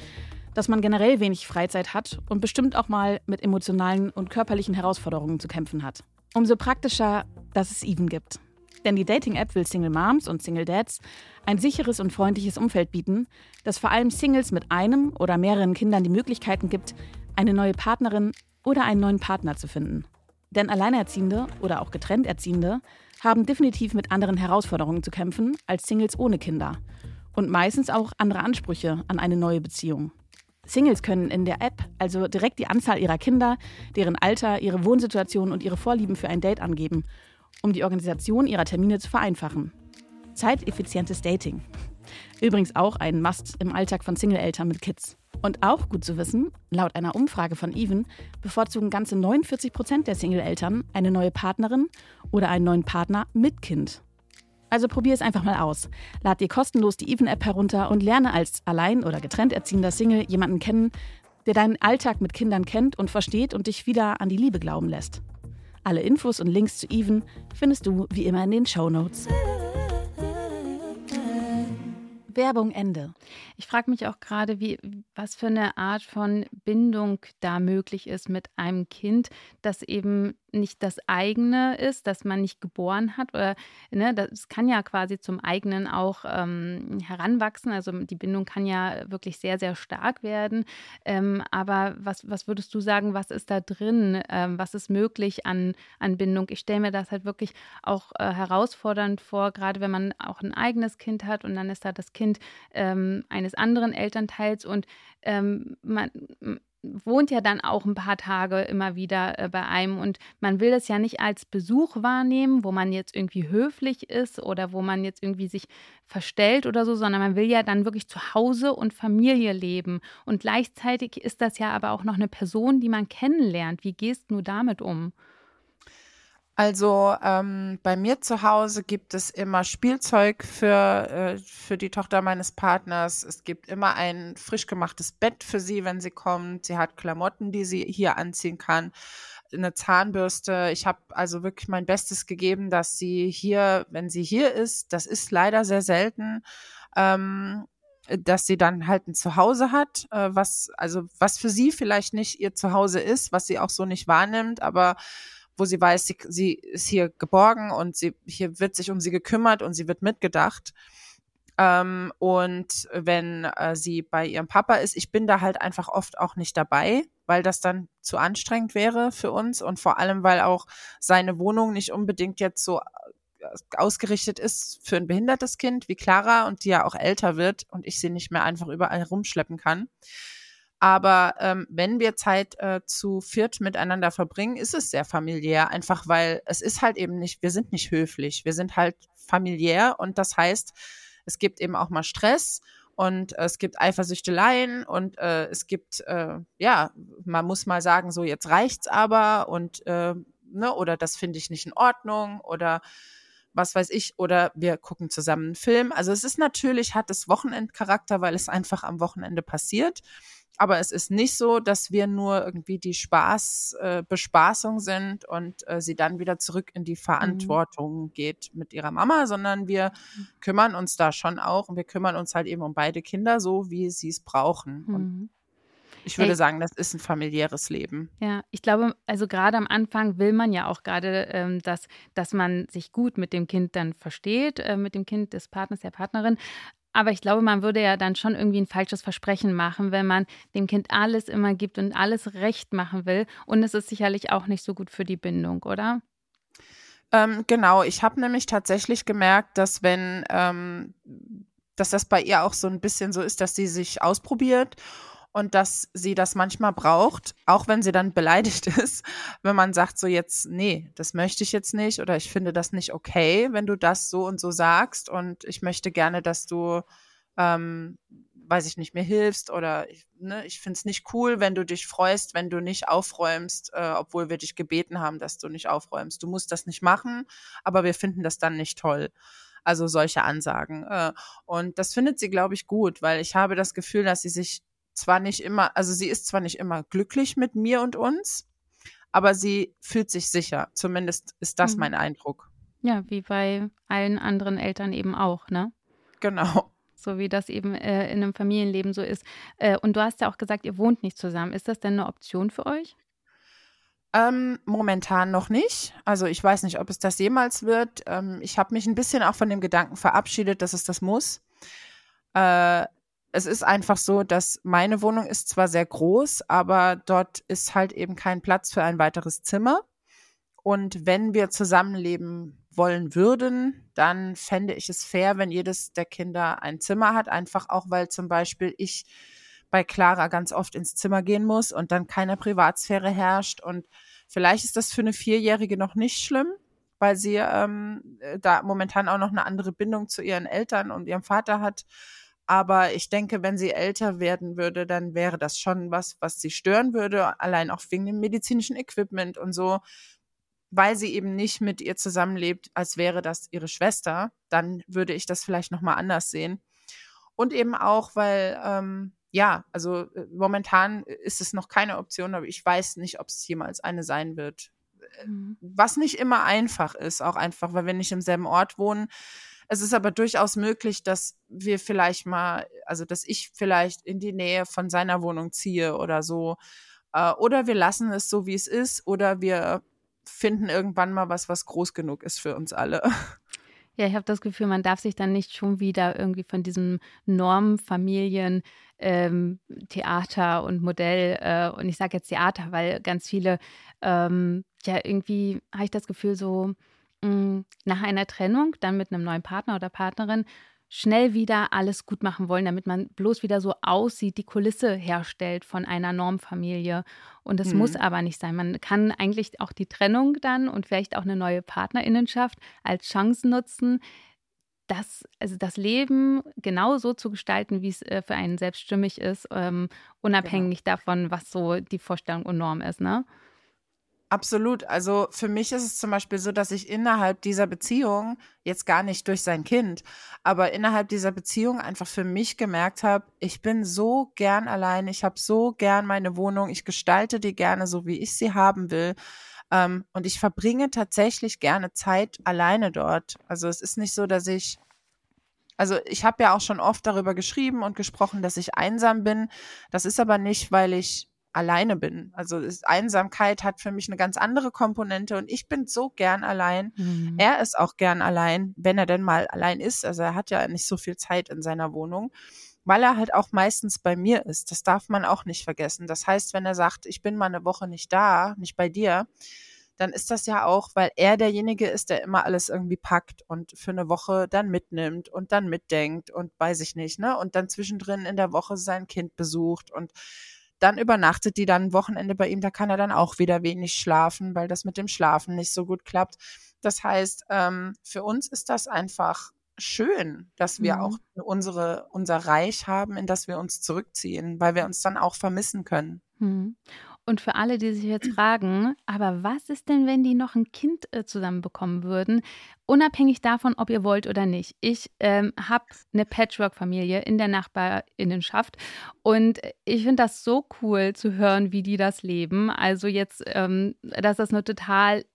dass man generell wenig Freizeit hat und bestimmt auch mal mit emotionalen und körperlichen Herausforderungen zu kämpfen hat. Umso praktischer, dass es Even gibt. Denn die Dating-App will Single Moms und Single Dads ein sicheres und freundliches Umfeld bieten, das vor allem Singles mit einem oder mehreren Kindern die Möglichkeiten gibt, eine neue Partnerin oder einen neuen Partner zu finden. Denn Alleinerziehende oder auch getrennt Erziehende haben definitiv mit anderen Herausforderungen zu kämpfen als Singles ohne Kinder und meistens auch andere Ansprüche an eine neue Beziehung. Singles können in der App also direkt die Anzahl ihrer Kinder, deren Alter, ihre Wohnsituation und ihre Vorlieben für ein Date angeben um die Organisation ihrer Termine zu vereinfachen. Zeiteffizientes Dating. Übrigens auch ein Must im Alltag von Single-Eltern mit Kids. Und auch gut zu wissen, laut einer Umfrage von Even bevorzugen ganze 49 Prozent der Single-Eltern eine neue Partnerin oder einen neuen Partner mit Kind. Also probier es einfach mal aus. Lad dir kostenlos die Even-App herunter und lerne als allein oder getrennt erziehender Single jemanden kennen, der deinen Alltag mit Kindern kennt und versteht und dich wieder an die Liebe glauben lässt. Alle Infos und Links zu Even findest du wie immer in den Show Notes. Werbung Ende. Ich frage mich auch gerade, wie, was für eine Art von Bindung da möglich ist mit einem Kind, das eben nicht das eigene ist, das man nicht geboren hat. Oder ne, das kann ja quasi zum eigenen auch ähm, heranwachsen. Also die Bindung kann ja wirklich sehr, sehr stark werden. Ähm, aber was, was würdest du sagen, was ist da drin? Ähm, was ist möglich an, an Bindung? Ich stelle mir das halt wirklich auch äh, herausfordernd vor, gerade wenn man auch ein eigenes Kind hat und dann ist da das Kind ähm, eines anderen Elternteils und ähm, man wohnt ja dann auch ein paar Tage immer wieder äh, bei einem und man will das ja nicht als Besuch wahrnehmen, wo man jetzt irgendwie höflich ist oder wo man jetzt irgendwie sich verstellt oder so, sondern man will ja dann wirklich zu Hause und Familie leben. Und gleichzeitig ist das ja aber auch noch eine Person, die man kennenlernt. Wie gehst du damit um? Also ähm, bei mir zu Hause gibt es immer Spielzeug für, äh, für die Tochter meines Partners. Es gibt immer ein frisch gemachtes Bett für sie, wenn sie kommt. Sie hat Klamotten, die sie hier anziehen kann. Eine Zahnbürste. Ich habe also wirklich mein Bestes gegeben, dass sie hier, wenn sie hier ist, das ist leider sehr selten, ähm, dass sie dann halt ein Zuhause hat, äh, was also was für sie vielleicht nicht ihr Zuhause ist, was sie auch so nicht wahrnimmt, aber wo sie weiß, sie, sie ist hier geborgen und sie, hier wird sich um sie gekümmert und sie wird mitgedacht. Ähm, und wenn äh, sie bei ihrem Papa ist, ich bin da halt einfach oft auch nicht dabei, weil das dann zu anstrengend wäre für uns und vor allem, weil auch seine Wohnung nicht unbedingt jetzt so äh, ausgerichtet ist für ein behindertes Kind wie Clara und die ja auch älter wird und ich sie nicht mehr einfach überall rumschleppen kann. Aber ähm, wenn wir Zeit äh, zu viert miteinander verbringen, ist es sehr familiär, einfach weil es ist halt eben nicht, wir sind nicht höflich, wir sind halt familiär und das heißt, es gibt eben auch mal Stress und äh, es gibt Eifersüchteleien und äh, es gibt, äh, ja, man muss mal sagen, so jetzt reicht's aber und, äh, ne, oder das finde ich nicht in Ordnung oder was weiß ich, oder wir gucken zusammen einen Film. Also es ist natürlich, hat es Wochenendcharakter, weil es einfach am Wochenende passiert. Aber es ist nicht so, dass wir nur irgendwie die Spaß, äh, Bespaßung sind und äh, sie dann wieder zurück in die mhm. Verantwortung mhm. geht mit ihrer Mama, sondern wir mhm. kümmern uns da schon auch und wir kümmern uns halt eben um beide Kinder, so wie sie es brauchen. Mhm. Und ich würde Ey, sagen, das ist ein familiäres Leben. Ja, ich glaube, also gerade am Anfang will man ja auch gerade, ähm, dass, dass man sich gut mit dem Kind dann versteht, äh, mit dem Kind des Partners, der Partnerin. Aber ich glaube, man würde ja dann schon irgendwie ein falsches Versprechen machen, wenn man dem Kind alles immer gibt und alles recht machen will. Und es ist sicherlich auch nicht so gut für die Bindung, oder? Ähm, genau, ich habe nämlich tatsächlich gemerkt, dass wenn, ähm, dass das bei ihr auch so ein bisschen so ist, dass sie sich ausprobiert und dass sie das manchmal braucht, auch wenn sie dann beleidigt ist, wenn man sagt so jetzt, nee, das möchte ich jetzt nicht oder ich finde das nicht okay, wenn du das so und so sagst und ich möchte gerne, dass du, ähm, weiß ich nicht, mir hilfst oder ich, ne, ich finde es nicht cool, wenn du dich freust, wenn du nicht aufräumst, äh, obwohl wir dich gebeten haben, dass du nicht aufräumst. Du musst das nicht machen, aber wir finden das dann nicht toll. Also solche Ansagen. Äh, und das findet sie, glaube ich, gut, weil ich habe das Gefühl, dass sie sich zwar nicht immer, also sie ist zwar nicht immer glücklich mit mir und uns, aber sie fühlt sich sicher. Zumindest ist das mhm. mein Eindruck. Ja, wie bei allen anderen Eltern eben auch, ne? Genau. So wie das eben äh, in einem Familienleben so ist. Äh, und du hast ja auch gesagt, ihr wohnt nicht zusammen. Ist das denn eine Option für euch? Ähm, momentan noch nicht. Also ich weiß nicht, ob es das jemals wird. Ähm, ich habe mich ein bisschen auch von dem Gedanken verabschiedet, dass es das muss. Äh, es ist einfach so, dass meine Wohnung ist zwar sehr groß, aber dort ist halt eben kein Platz für ein weiteres Zimmer. Und wenn wir zusammenleben wollen würden, dann fände ich es fair, wenn jedes der Kinder ein Zimmer hat. Einfach auch, weil zum Beispiel ich bei Clara ganz oft ins Zimmer gehen muss und dann keine Privatsphäre herrscht. Und vielleicht ist das für eine Vierjährige noch nicht schlimm, weil sie ähm, da momentan auch noch eine andere Bindung zu ihren Eltern und ihrem Vater hat. Aber ich denke, wenn sie älter werden würde, dann wäre das schon was, was sie stören würde, allein auch wegen dem medizinischen Equipment und so, weil sie eben nicht mit ihr zusammenlebt, als wäre das ihre Schwester. Dann würde ich das vielleicht nochmal anders sehen. Und eben auch, weil, ähm, ja, also äh, momentan ist es noch keine Option, aber ich weiß nicht, ob es jemals eine sein wird. Mhm. Was nicht immer einfach ist, auch einfach, weil wir nicht im selben Ort wohnen es ist aber durchaus möglich, dass wir vielleicht mal, also dass ich vielleicht in die Nähe von seiner Wohnung ziehe oder so. Äh, oder wir lassen es so, wie es ist, oder wir finden irgendwann mal was, was groß genug ist für uns alle. Ja, ich habe das Gefühl, man darf sich dann nicht schon wieder irgendwie von diesem Normfamilien ähm, Theater und Modell äh, und ich sage jetzt Theater, weil ganz viele ähm, ja irgendwie habe ich das Gefühl so Mm, nach einer Trennung dann mit einem neuen Partner oder Partnerin schnell wieder alles gut machen wollen, damit man bloß wieder so aussieht, die Kulisse herstellt von einer Normfamilie. Und das mhm. muss aber nicht sein. Man kann eigentlich auch die Trennung dann und vielleicht auch eine neue Partnerinnenschaft als Chance nutzen, das, also das Leben genau so zu gestalten, wie es äh, für einen selbststimmig ist, ähm, unabhängig genau. davon, was so die Vorstellung und Norm ist. Ne? Absolut. Also für mich ist es zum Beispiel so, dass ich innerhalb dieser Beziehung, jetzt gar nicht durch sein Kind, aber innerhalb dieser Beziehung einfach für mich gemerkt habe, ich bin so gern allein, ich habe so gern meine Wohnung, ich gestalte die gerne so, wie ich sie haben will. Ähm, und ich verbringe tatsächlich gerne Zeit alleine dort. Also es ist nicht so, dass ich also ich habe ja auch schon oft darüber geschrieben und gesprochen, dass ich einsam bin. Das ist aber nicht, weil ich alleine bin. Also ist, Einsamkeit hat für mich eine ganz andere Komponente und ich bin so gern allein. Mhm. Er ist auch gern allein, wenn er denn mal allein ist. Also er hat ja nicht so viel Zeit in seiner Wohnung, weil er halt auch meistens bei mir ist. Das darf man auch nicht vergessen. Das heißt, wenn er sagt, ich bin mal eine Woche nicht da, nicht bei dir, dann ist das ja auch, weil er derjenige ist, der immer alles irgendwie packt und für eine Woche dann mitnimmt und dann mitdenkt und weiß ich nicht, ne? Und dann zwischendrin in der Woche sein Kind besucht und dann übernachtet die dann ein Wochenende bei ihm, da kann er dann auch wieder wenig schlafen, weil das mit dem Schlafen nicht so gut klappt. Das heißt, ähm, für uns ist das einfach schön, dass wir mhm. auch unsere, unser Reich haben, in das wir uns zurückziehen, weil wir uns dann auch vermissen können. Mhm. Und für alle, die sich jetzt fragen, aber was ist denn, wenn die noch ein Kind äh, zusammen bekommen würden, unabhängig davon, ob ihr wollt oder nicht? Ich ähm, habe eine Patchwork-Familie in der Nachbarinnenschaft und ich finde das so cool zu hören, wie die das leben. Also jetzt, ähm, dass das eine total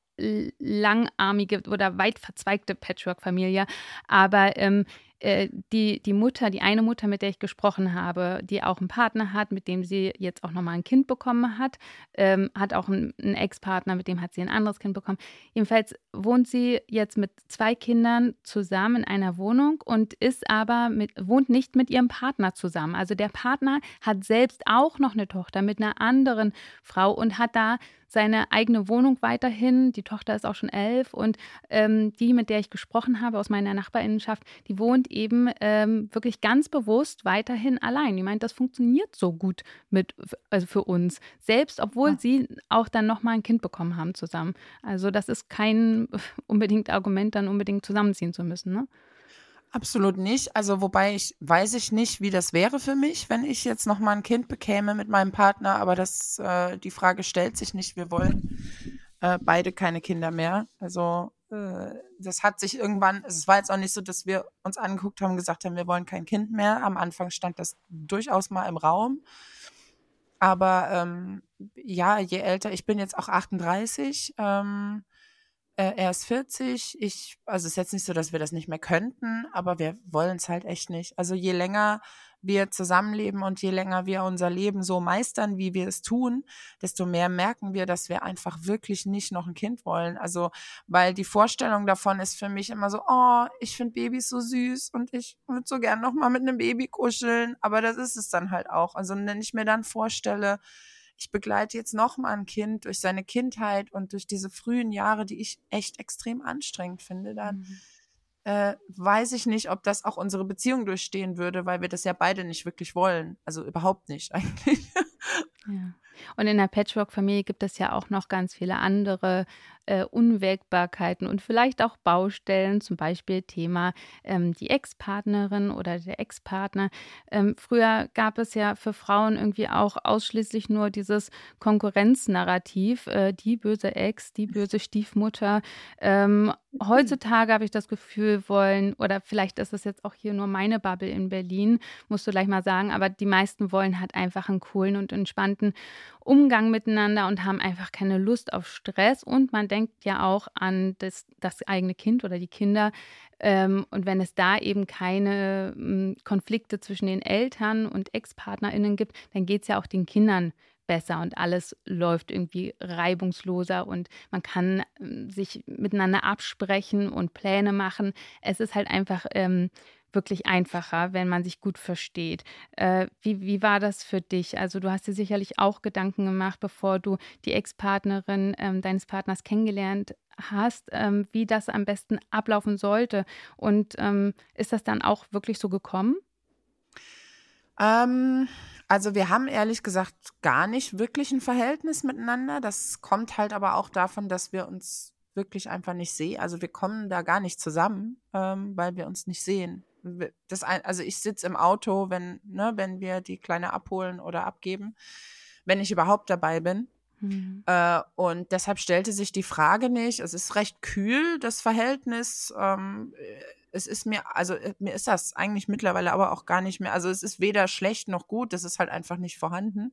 langarmige oder weit verzweigte Patchwork-Familie, aber ähm, äh, die, die Mutter, die eine Mutter, mit der ich gesprochen habe, die auch einen Partner hat, mit dem sie jetzt auch nochmal ein Kind bekommen hat, ähm, hat auch einen, einen Ex-Partner, mit dem hat sie ein anderes Kind bekommen. Jedenfalls wohnt sie jetzt mit zwei Kindern zusammen in einer Wohnung und ist aber mit, wohnt nicht mit ihrem Partner zusammen. Also der Partner hat selbst auch noch eine Tochter mit einer anderen Frau und hat da seine eigene Wohnung weiterhin. Die Tochter ist auch schon elf und ähm, die, mit der ich gesprochen habe aus meiner Nachbarinnenschaft, die wohnt eben ähm, wirklich ganz bewusst weiterhin allein. Die meint, das funktioniert so gut mit, also für uns. Selbst obwohl ja. sie auch dann nochmal ein Kind bekommen haben zusammen. Also das ist kein unbedingt Argument, dann unbedingt zusammenziehen zu müssen. Ne? Absolut nicht. Also wobei ich weiß ich nicht, wie das wäre für mich, wenn ich jetzt noch mal ein Kind bekäme mit meinem Partner. Aber das äh, die Frage stellt sich nicht. Wir wollen äh, beide keine Kinder mehr. Also äh, das hat sich irgendwann, es war jetzt auch nicht so, dass wir uns angeguckt haben gesagt haben, wir wollen kein Kind mehr. Am Anfang stand das durchaus mal im Raum. Aber ähm, ja, je älter, ich bin jetzt auch 38, ähm, äh, er ist 40. Ich, also es ist jetzt nicht so, dass wir das nicht mehr könnten, aber wir wollen es halt echt nicht. Also je länger wir zusammenleben und je länger wir unser Leben so meistern, wie wir es tun, desto mehr merken wir, dass wir einfach wirklich nicht noch ein Kind wollen. Also, weil die Vorstellung davon ist für mich immer so, oh, ich finde Babys so süß und ich würde so gern noch mal mit einem Baby kuscheln, aber das ist es dann halt auch. Also, wenn ich mir dann vorstelle, ich begleite jetzt noch mal ein Kind durch seine Kindheit und durch diese frühen Jahre, die ich echt extrem anstrengend finde, dann mhm äh, weiß ich nicht, ob das auch unsere Beziehung durchstehen würde, weil wir das ja beide nicht wirklich wollen. Also überhaupt nicht eigentlich. Ja. Und in der Patchwork-Familie gibt es ja auch noch ganz viele andere äh, Unwägbarkeiten und vielleicht auch Baustellen, zum Beispiel Thema ähm, die Ex-Partnerin oder der Ex-Partner. Ähm, früher gab es ja für Frauen irgendwie auch ausschließlich nur dieses Konkurrenznarrativ, äh, die böse Ex, die böse Stiefmutter. Ähm, heutzutage habe ich das Gefühl, wollen, oder vielleicht ist es jetzt auch hier nur meine Bubble in Berlin, musst du gleich mal sagen, aber die meisten wollen halt einfach einen coolen und entspannten Umgang miteinander und haben einfach keine Lust auf Stress. Und man denkt ja auch an das, das eigene Kind oder die Kinder. Ähm, und wenn es da eben keine ähm, Konflikte zwischen den Eltern und Ex-PartnerInnen gibt, dann geht es ja auch den Kindern besser und alles läuft irgendwie reibungsloser und man kann ähm, sich miteinander absprechen und Pläne machen. Es ist halt einfach ähm, wirklich einfacher, wenn man sich gut versteht. Äh, wie, wie war das für dich? Also du hast dir sicherlich auch Gedanken gemacht, bevor du die Ex-Partnerin ähm, deines Partners kennengelernt hast, ähm, wie das am besten ablaufen sollte. Und ähm, ist das dann auch wirklich so gekommen? Ähm, also wir haben ehrlich gesagt gar nicht wirklich ein Verhältnis miteinander. Das kommt halt aber auch davon, dass wir uns wirklich einfach nicht sehen. Also wir kommen da gar nicht zusammen, ähm, weil wir uns nicht sehen das ein, also ich sitze im Auto, wenn, ne, wenn wir die Kleine abholen oder abgeben, wenn ich überhaupt dabei bin. Mhm. Äh, und deshalb stellte sich die Frage nicht. Es ist recht kühl, das Verhältnis. Ähm, es ist mir, also äh, mir ist das eigentlich mittlerweile aber auch gar nicht mehr. Also es ist weder schlecht noch gut, das ist halt einfach nicht vorhanden.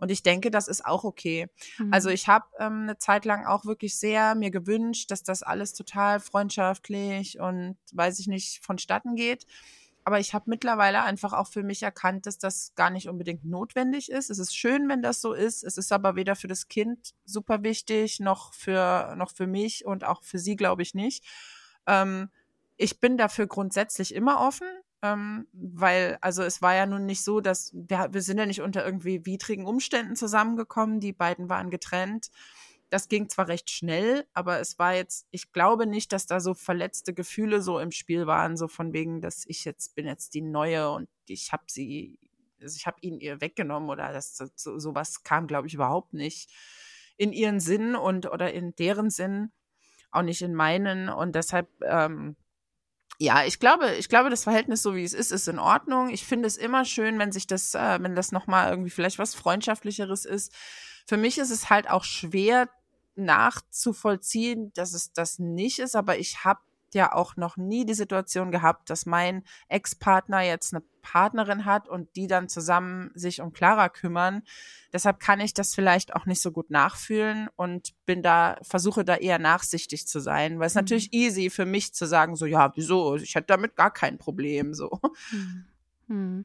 Und ich denke, das ist auch okay. Also mhm. Also ich habe ähm, eine Zeit lang auch wirklich sehr mir gewünscht, dass das alles total freundschaftlich und weiß ich nicht vonstatten geht. Aber ich habe mittlerweile einfach auch für mich erkannt, dass das gar nicht unbedingt notwendig ist. Es ist schön, wenn das so ist. Es ist aber weder für das Kind super wichtig, noch für, noch für mich und auch für sie, glaube ich, nicht. Ähm, ich bin dafür grundsätzlich immer offen. Ähm, weil, also es war ja nun nicht so, dass wir, wir sind ja nicht unter irgendwie widrigen Umständen zusammengekommen. Die beiden waren getrennt. Das ging zwar recht schnell, aber es war jetzt, ich glaube nicht, dass da so verletzte Gefühle so im Spiel waren, so von wegen, dass ich jetzt bin jetzt die Neue und ich habe sie, also ich habe ihn ihr weggenommen oder das so, sowas kam, glaube ich, überhaupt nicht in ihren Sinn und oder in deren Sinn, auch nicht in meinen und deshalb ähm, ja, ich glaube, ich glaube, das Verhältnis, so wie es ist, ist in Ordnung. Ich finde es immer schön, wenn sich das, äh, wenn das nochmal irgendwie vielleicht was Freundschaftlicheres ist. Für mich ist es halt auch schwer nachzuvollziehen, dass es das nicht ist, aber ich habe ja auch noch nie die Situation gehabt, dass mein Ex-Partner jetzt eine Partnerin hat und die dann zusammen sich um Clara kümmern. Deshalb kann ich das vielleicht auch nicht so gut nachfühlen und bin da, versuche da eher nachsichtig zu sein, weil es mhm. natürlich easy für mich zu sagen, so, ja, wieso? Ich hätte damit gar kein Problem, so. Mhm.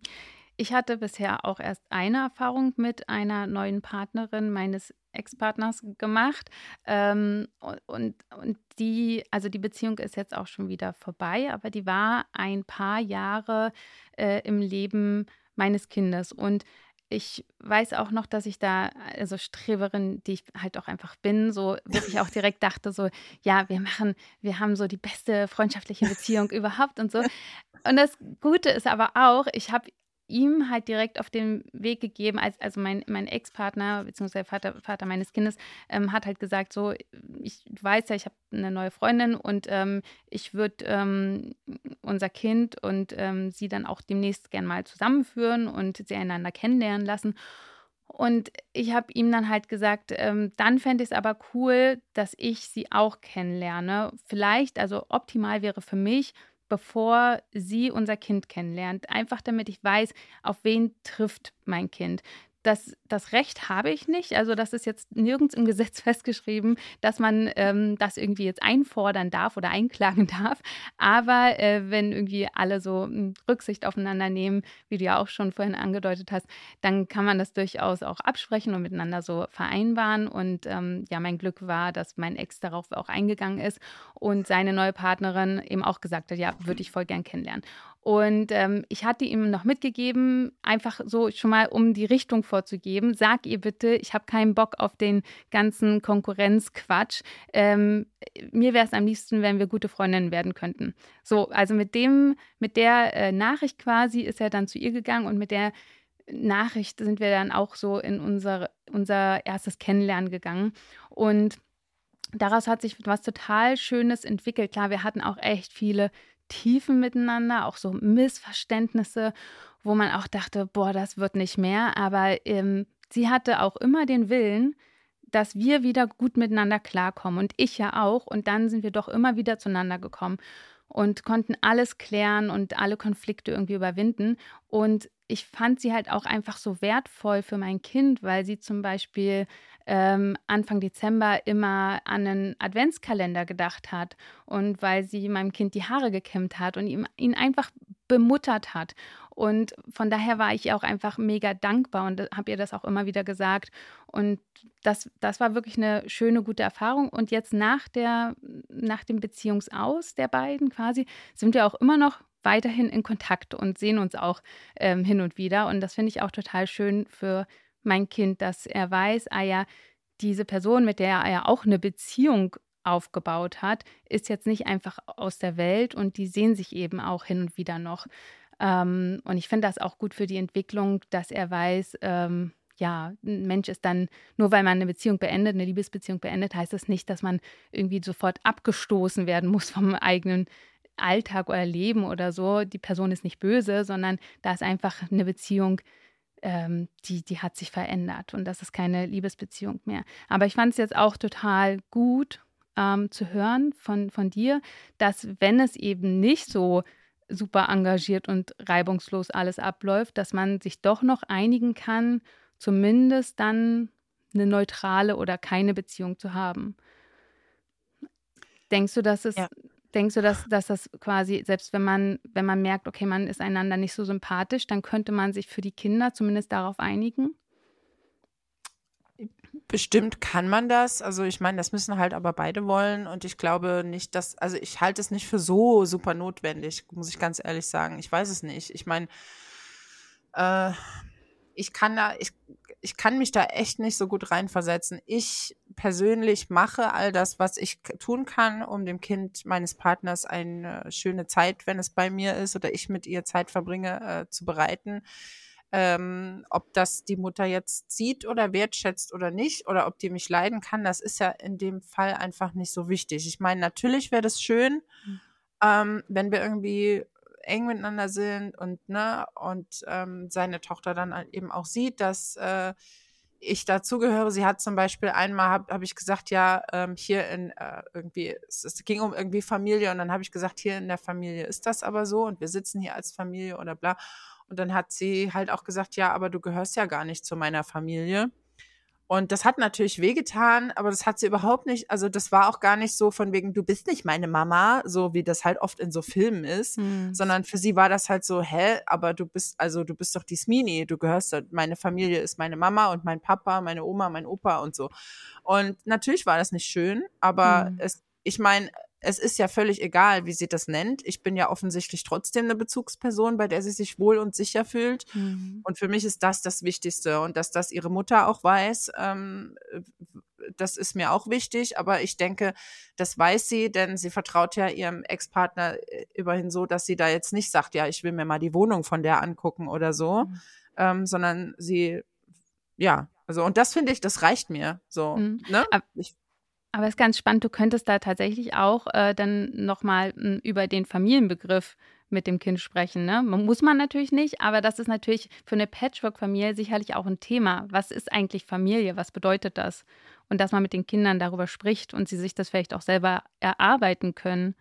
Ich hatte bisher auch erst eine Erfahrung mit einer neuen Partnerin meines Ex-Partners gemacht. Ähm, und, und die, also die Beziehung ist jetzt auch schon wieder vorbei, aber die war ein paar Jahre äh, im Leben meines Kindes. Und ich weiß auch noch, dass ich da, also Streberin, die ich halt auch einfach bin, so wirklich auch direkt dachte, so, ja, wir machen, wir haben so die beste freundschaftliche Beziehung überhaupt und so. Und das Gute ist aber auch, ich habe ihm halt direkt auf den Weg gegeben, als, also mein, mein Ex-Partner, beziehungsweise Vater, Vater meines Kindes, ähm, hat halt gesagt, so, ich weiß ja, ich habe eine neue Freundin und ähm, ich würde ähm, unser Kind und ähm, sie dann auch demnächst gern mal zusammenführen und sie einander kennenlernen lassen. Und ich habe ihm dann halt gesagt, ähm, dann fände ich es aber cool, dass ich sie auch kennenlerne. Vielleicht, also optimal wäre für mich, bevor sie unser Kind kennenlernt. Einfach damit ich weiß, auf wen trifft mein Kind das, das Recht habe ich nicht. Also das ist jetzt nirgends im Gesetz festgeschrieben, dass man ähm, das irgendwie jetzt einfordern darf oder einklagen darf. Aber äh, wenn irgendwie alle so hm, Rücksicht aufeinander nehmen, wie du ja auch schon vorhin angedeutet hast, dann kann man das durchaus auch absprechen und miteinander so vereinbaren. Und ähm, ja, mein Glück war, dass mein Ex darauf auch eingegangen ist und seine neue Partnerin eben auch gesagt hat, ja, würde ich voll gern kennenlernen. Und ähm, ich hatte ihm noch mitgegeben, einfach so schon mal, um die Richtung vorzugeben, sag ihr bitte, ich habe keinen Bock auf den ganzen Konkurrenzquatsch. Ähm, mir wäre es am liebsten, wenn wir gute Freundinnen werden könnten. So, also mit dem, mit der äh, Nachricht quasi ist er dann zu ihr gegangen und mit der Nachricht sind wir dann auch so in unser, unser erstes Kennenlernen gegangen. Und daraus hat sich was total Schönes entwickelt. Klar, wir hatten auch echt viele Tiefen miteinander, auch so Missverständnisse, wo man auch dachte, boah, das wird nicht mehr. Aber ähm, sie hatte auch immer den Willen, dass wir wieder gut miteinander klarkommen und ich ja auch. Und dann sind wir doch immer wieder zueinander gekommen und konnten alles klären und alle Konflikte irgendwie überwinden. Und ich fand sie halt auch einfach so wertvoll für mein Kind, weil sie zum Beispiel ähm, Anfang Dezember immer an einen Adventskalender gedacht hat und weil sie meinem Kind die Haare gekämmt hat und ihm, ihn einfach bemuttert hat. Und von daher war ich auch einfach mega dankbar und habe ihr das auch immer wieder gesagt. Und das, das war wirklich eine schöne, gute Erfahrung. Und jetzt nach, der, nach dem Beziehungsaus der beiden quasi sind wir auch immer noch weiterhin in Kontakt und sehen uns auch ähm, hin und wieder. Und das finde ich auch total schön für mein Kind, dass er weiß, ah ja, diese Person, mit der er auch eine Beziehung aufgebaut hat, ist jetzt nicht einfach aus der Welt und die sehen sich eben auch hin und wieder noch. Ähm, und ich finde das auch gut für die Entwicklung, dass er weiß, ähm, ja, ein Mensch ist dann, nur weil man eine Beziehung beendet, eine Liebesbeziehung beendet, heißt das nicht, dass man irgendwie sofort abgestoßen werden muss vom eigenen Alltag oder Leben oder so. Die Person ist nicht böse, sondern da ist einfach eine Beziehung, ähm, die, die hat sich verändert und das ist keine Liebesbeziehung mehr. Aber ich fand es jetzt auch total gut ähm, zu hören von, von dir, dass wenn es eben nicht so super engagiert und reibungslos alles abläuft, dass man sich doch noch einigen kann, zumindest dann eine neutrale oder keine Beziehung zu haben. Denkst du, dass es, ja. Denkst du, dass, dass das quasi, selbst wenn man, wenn man merkt, okay, man ist einander nicht so sympathisch, dann könnte man sich für die Kinder zumindest darauf einigen? Bestimmt kann man das. Also ich meine, das müssen halt aber beide wollen. Und ich glaube nicht, dass, also ich halte es nicht für so super notwendig, muss ich ganz ehrlich sagen. Ich weiß es nicht. Ich meine, äh, ich kann da, ich, ich kann mich da echt nicht so gut reinversetzen. Ich persönlich mache all das, was ich tun kann, um dem Kind meines Partners eine schöne Zeit, wenn es bei mir ist oder ich mit ihr Zeit verbringe, äh, zu bereiten. Ähm, ob das die Mutter jetzt sieht oder wertschätzt oder nicht, oder ob die mich leiden kann, das ist ja in dem Fall einfach nicht so wichtig. Ich meine, natürlich wäre das schön, mhm. ähm, wenn wir irgendwie eng miteinander sind und ne und ähm, seine Tochter dann eben auch sieht, dass äh, ich dazugehöre. Sie hat zum Beispiel einmal habe hab ich gesagt, ja ähm, hier in äh, irgendwie es, es ging um irgendwie Familie und dann habe ich gesagt, hier in der Familie ist das aber so und wir sitzen hier als Familie oder bla. Und dann hat sie halt auch gesagt, ja, aber du gehörst ja gar nicht zu meiner Familie. Und das hat natürlich wehgetan, aber das hat sie überhaupt nicht, also das war auch gar nicht so von wegen, du bist nicht meine Mama, so wie das halt oft in so Filmen ist, mhm. sondern für sie war das halt so, hä, aber du bist, also du bist doch die Smini, du gehörst, meine Familie ist meine Mama und mein Papa, meine Oma, mein Opa und so. Und natürlich war das nicht schön, aber mhm. es, ich meine, es ist ja völlig egal, wie sie das nennt. Ich bin ja offensichtlich trotzdem eine Bezugsperson, bei der sie sich wohl und sicher fühlt. Mhm. Und für mich ist das das Wichtigste. Und dass das ihre Mutter auch weiß, ähm, das ist mir auch wichtig. Aber ich denke, das weiß sie, denn sie vertraut ja ihrem Ex-Partner äh, immerhin so, dass sie da jetzt nicht sagt, ja, ich will mir mal die Wohnung von der angucken oder so, mhm. ähm, sondern sie, ja, also, und das finde ich, das reicht mir. So, mhm. ne? Ich, aber es ist ganz spannend, du könntest da tatsächlich auch äh, dann nochmal hm, über den Familienbegriff mit dem Kind sprechen. Ne? Muss man natürlich nicht, aber das ist natürlich für eine Patchwork-Familie sicherlich auch ein Thema. Was ist eigentlich Familie? Was bedeutet das? Und dass man mit den Kindern darüber spricht und sie sich das vielleicht auch selber erarbeiten können.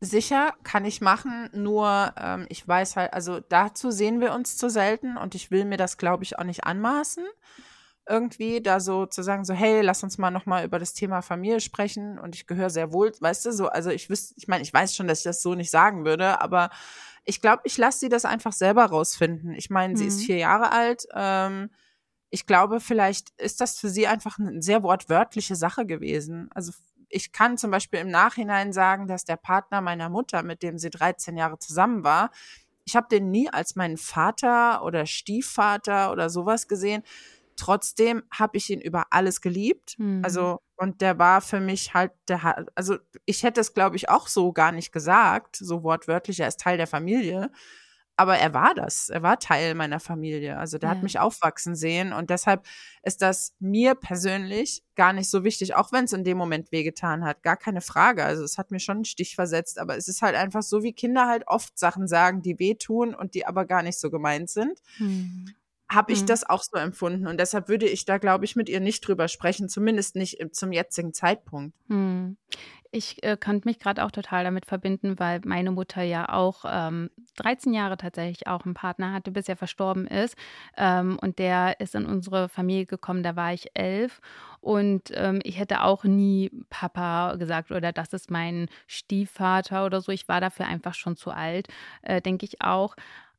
Sicher kann ich machen, nur ähm, ich weiß halt, also dazu sehen wir uns zu selten und ich will mir das, glaube ich, auch nicht anmaßen irgendwie da so zu sagen, so, hey, lass uns mal nochmal über das Thema Familie sprechen und ich gehöre sehr wohl, weißt du, so, also ich wüsste, ich meine, ich weiß schon, dass ich das so nicht sagen würde, aber ich glaube, ich lasse sie das einfach selber rausfinden. Ich meine, mhm. sie ist mhm. vier Jahre alt, ähm, ich glaube, vielleicht ist das für sie einfach eine sehr wortwörtliche Sache gewesen. Also ich kann zum Beispiel im Nachhinein sagen, dass der Partner meiner Mutter, mit dem sie 13 Jahre zusammen war, ich habe den nie als meinen Vater oder Stiefvater oder sowas gesehen, Trotzdem habe ich ihn über alles geliebt. Mhm. Also, und der war für mich halt, der also ich hätte es, glaube ich, auch so gar nicht gesagt, so wortwörtlich, er ist Teil der Familie. Aber er war das. Er war Teil meiner Familie. Also der ja. hat mich aufwachsen sehen. Und deshalb ist das mir persönlich gar nicht so wichtig, auch wenn es in dem Moment wehgetan hat. Gar keine Frage. Also es hat mir schon einen Stich versetzt. Aber es ist halt einfach so, wie Kinder halt oft Sachen sagen, die wehtun und die aber gar nicht so gemeint sind. Hm habe ich mhm. das auch so empfunden. Und deshalb würde ich da, glaube ich, mit ihr nicht drüber sprechen, zumindest nicht zum jetzigen Zeitpunkt. Mhm. Ich äh, könnte mich gerade auch total damit verbinden, weil meine Mutter ja auch ähm, 13 Jahre tatsächlich auch einen Partner hatte, bis er verstorben ist. Ähm, und der ist in unsere Familie gekommen, da war ich elf. Und ähm, ich hätte auch nie Papa gesagt oder das ist mein Stiefvater oder so. Ich war dafür einfach schon zu alt, äh, denke ich auch.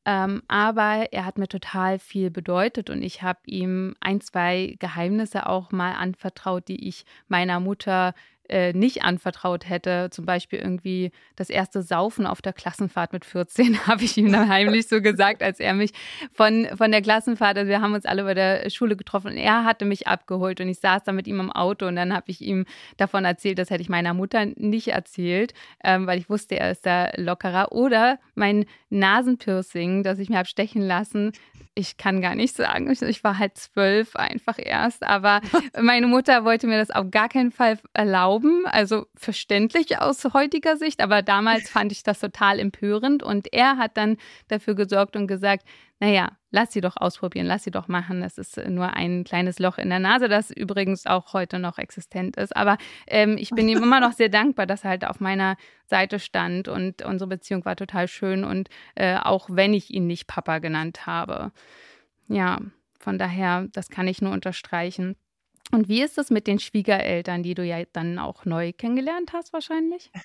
Ähm, aber er hat mir total viel bedeutet und ich habe ihm ein, zwei Geheimnisse auch mal anvertraut, die ich meiner Mutter äh, nicht anvertraut hätte, zum Beispiel irgendwie das erste Saufen auf der Klassenfahrt mit 14, habe ich ihm dann heimlich so gesagt, als er mich von, von der Klassenfahrt, also wir haben uns alle bei der Schule getroffen und er hatte mich abgeholt und ich saß da mit ihm im Auto und dann habe ich ihm davon erzählt, das hätte ich meiner Mutter nicht erzählt, ähm, weil ich wusste, er ist da lockerer. Oder mein Nasenpiercing, das ich mir habe stechen lassen, ich kann gar nicht sagen, ich war halt zwölf einfach erst, aber meine Mutter wollte mir das auf gar keinen Fall erlauben, also verständlich aus heutiger Sicht, aber damals fand ich das total empörend und er hat dann dafür gesorgt und gesagt, naja, lass sie doch ausprobieren, lass sie doch machen. Das ist nur ein kleines Loch in der Nase, das übrigens auch heute noch existent ist. Aber ähm, ich bin ihm immer noch sehr dankbar, dass er halt auf meiner Seite stand und unsere Beziehung war total schön und äh, auch wenn ich ihn nicht Papa genannt habe. Ja, von daher, das kann ich nur unterstreichen. Und wie ist es mit den Schwiegereltern, die du ja dann auch neu kennengelernt hast, wahrscheinlich?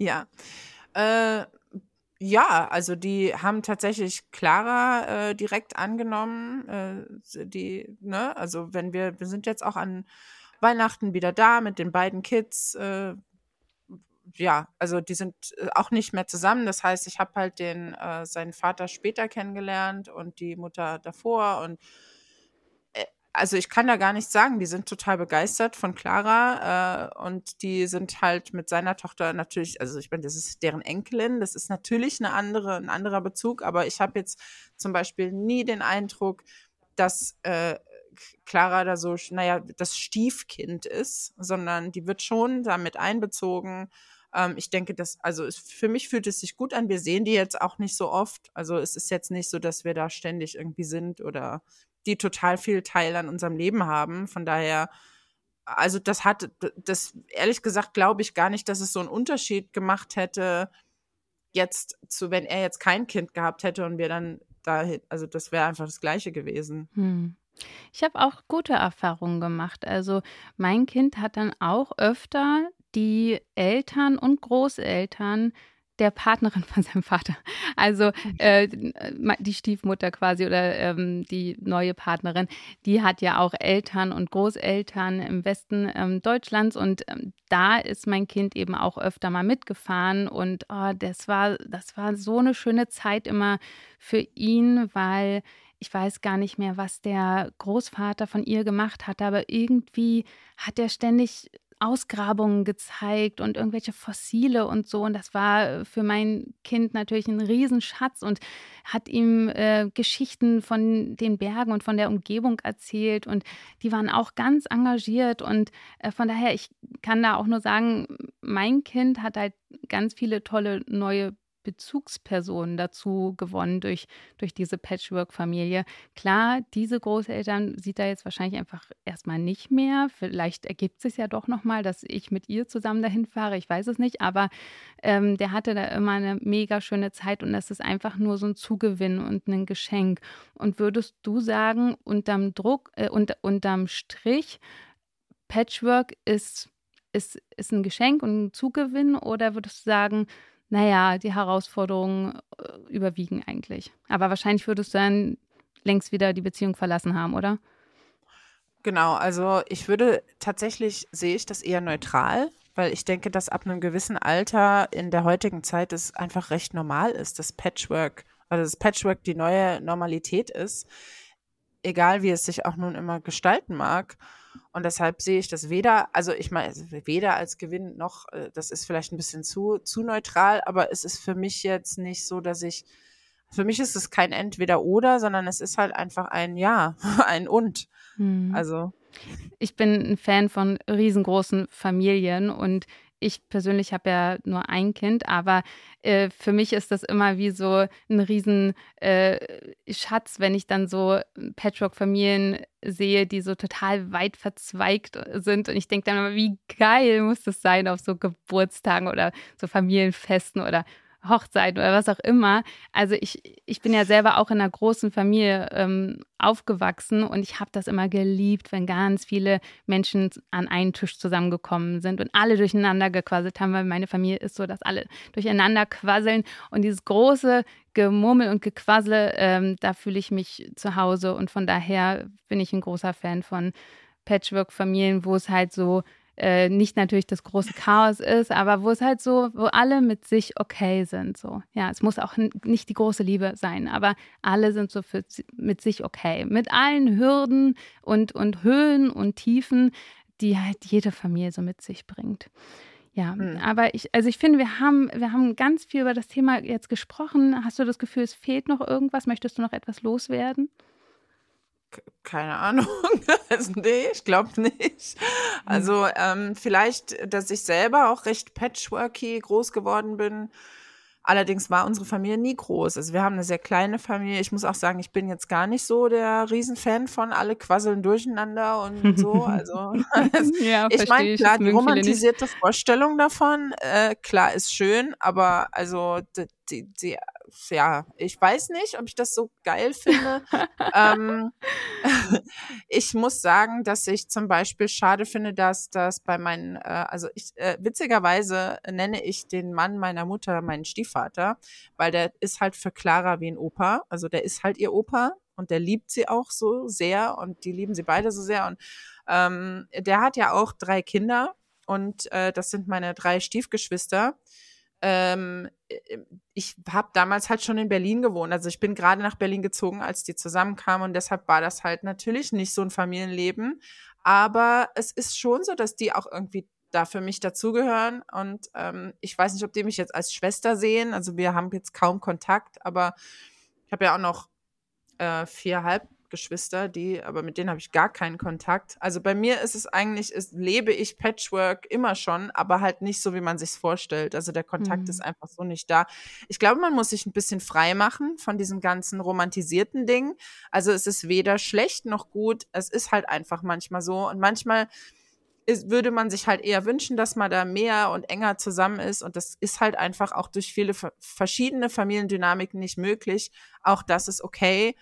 Ja. Äh, ja, also die haben tatsächlich Clara äh, direkt angenommen. Äh, die, ne, also wenn wir, wir sind jetzt auch an Weihnachten wieder da mit den beiden Kids. Äh, ja, also die sind äh, auch nicht mehr zusammen. Das heißt, ich habe halt den äh, seinen Vater später kennengelernt und die Mutter davor und also ich kann da gar nichts sagen. Die sind total begeistert von Clara äh, und die sind halt mit seiner Tochter natürlich, also ich meine, das ist deren Enkelin, das ist natürlich eine andere, ein anderer Bezug, aber ich habe jetzt zum Beispiel nie den Eindruck, dass äh, Clara da so, naja, das Stiefkind ist, sondern die wird schon damit einbezogen. Ähm, ich denke, dass, also es, für mich fühlt es sich gut an. Wir sehen die jetzt auch nicht so oft. Also es ist jetzt nicht so, dass wir da ständig irgendwie sind oder die total viel Teil an unserem Leben haben. Von daher, also das hat, das ehrlich gesagt glaube ich gar nicht, dass es so einen Unterschied gemacht hätte, jetzt zu, wenn er jetzt kein Kind gehabt hätte und wir dann dahin, also das wäre einfach das Gleiche gewesen. Hm. Ich habe auch gute Erfahrungen gemacht. Also mein Kind hat dann auch öfter die Eltern und Großeltern der Partnerin von seinem Vater. Also äh, die Stiefmutter quasi oder ähm, die neue Partnerin, die hat ja auch Eltern und Großeltern im Westen ähm, Deutschlands und ähm, da ist mein Kind eben auch öfter mal mitgefahren und oh, das war das war so eine schöne Zeit immer für ihn, weil ich weiß gar nicht mehr, was der Großvater von ihr gemacht hat, aber irgendwie hat er ständig Ausgrabungen gezeigt und irgendwelche Fossile und so. Und das war für mein Kind natürlich ein Riesenschatz und hat ihm äh, Geschichten von den Bergen und von der Umgebung erzählt. Und die waren auch ganz engagiert. Und äh, von daher, ich kann da auch nur sagen, mein Kind hat halt ganz viele tolle neue Bezugsperson dazu gewonnen durch, durch diese Patchwork-Familie. Klar, diese Großeltern sieht er jetzt wahrscheinlich einfach erstmal nicht mehr. Vielleicht ergibt es ja doch nochmal, dass ich mit ihr zusammen dahin fahre. Ich weiß es nicht, aber ähm, der hatte da immer eine mega schöne Zeit und das ist einfach nur so ein Zugewinn und ein Geschenk. Und würdest du sagen, unterm Druck, äh, unter, unterm Strich, Patchwork ist, ist, ist ein Geschenk und ein Zugewinn oder würdest du sagen, naja, die Herausforderungen äh, überwiegen eigentlich. Aber wahrscheinlich würdest du dann längst wieder die Beziehung verlassen haben, oder? Genau, also ich würde tatsächlich sehe ich das eher neutral, weil ich denke, dass ab einem gewissen Alter in der heutigen Zeit es einfach recht normal ist, dass Patchwork, also das Patchwork die neue Normalität ist, egal wie es sich auch nun immer gestalten mag. Und deshalb sehe ich das weder, also ich meine, weder als Gewinn noch, äh, das ist vielleicht ein bisschen zu, zu neutral, aber es ist für mich jetzt nicht so, dass ich, für mich ist es kein Entweder-Oder, sondern es ist halt einfach ein Ja, ein Und. Hm. Also. Ich bin ein Fan von riesengroßen Familien und ich persönlich habe ja nur ein Kind, aber äh, für mich ist das immer wie so ein riesen äh, Schatz, wenn ich dann so Patchwork-Familien sehe, die so total weit verzweigt sind. Und ich denke dann immer, wie geil muss das sein auf so Geburtstagen oder so Familienfesten oder Hochzeit oder was auch immer. Also ich, ich bin ja selber auch in einer großen Familie ähm, aufgewachsen und ich habe das immer geliebt, wenn ganz viele Menschen an einen Tisch zusammengekommen sind und alle durcheinander gequasselt haben, weil meine Familie ist so, dass alle durcheinander quasseln und dieses große Gemurmel und Gequassel, ähm, da fühle ich mich zu Hause und von daher bin ich ein großer Fan von Patchwork-Familien, wo es halt so äh, nicht natürlich das große Chaos ist, aber wo es halt so, wo alle mit sich okay sind. So. Ja, es muss auch nicht die große Liebe sein, aber alle sind so für, mit sich okay. Mit allen Hürden und, und Höhen und Tiefen, die halt jede Familie so mit sich bringt. Ja, hm. aber ich, also ich finde, wir haben, wir haben ganz viel über das Thema jetzt gesprochen. Hast du das Gefühl, es fehlt noch irgendwas? Möchtest du noch etwas loswerden? Keine Ahnung. also, nee, ich glaube nicht. Also ähm, vielleicht, dass ich selber auch recht patchworky groß geworden bin. Allerdings war unsere Familie nie groß. Also wir haben eine sehr kleine Familie. Ich muss auch sagen, ich bin jetzt gar nicht so der Riesenfan von alle quasseln durcheinander und so. Also ja, ich meine, klar, die romantisierte Vorstellung davon, äh, klar, ist schön, aber also die, die ja, ich weiß nicht, ob ich das so geil finde. ähm, ich muss sagen, dass ich zum Beispiel schade finde, dass das bei meinen, äh, also ich, äh, witzigerweise nenne ich den Mann meiner Mutter meinen Stiefvater, weil der ist halt für Clara wie ein Opa. Also der ist halt ihr Opa und der liebt sie auch so sehr und die lieben sie beide so sehr. Und ähm, der hat ja auch drei Kinder und äh, das sind meine drei Stiefgeschwister ähm, äh, ich habe damals halt schon in Berlin gewohnt. Also ich bin gerade nach Berlin gezogen, als die zusammenkamen und deshalb war das halt natürlich nicht so ein Familienleben. Aber es ist schon so, dass die auch irgendwie da für mich dazugehören. Und ähm, ich weiß nicht, ob die mich jetzt als Schwester sehen. Also wir haben jetzt kaum Kontakt, aber ich habe ja auch noch äh, vier Halb Geschwister, die, aber mit denen habe ich gar keinen Kontakt. Also bei mir ist es eigentlich, ist, lebe ich Patchwork immer schon, aber halt nicht so, wie man sich vorstellt. Also der Kontakt mhm. ist einfach so nicht da. Ich glaube, man muss sich ein bisschen frei machen von diesem ganzen romantisierten Ding. Also es ist weder schlecht noch gut. Es ist halt einfach manchmal so. Und manchmal ist, würde man sich halt eher wünschen, dass man da mehr und enger zusammen ist. Und das ist halt einfach auch durch viele verschiedene Familiendynamiken nicht möglich. Auch das ist okay.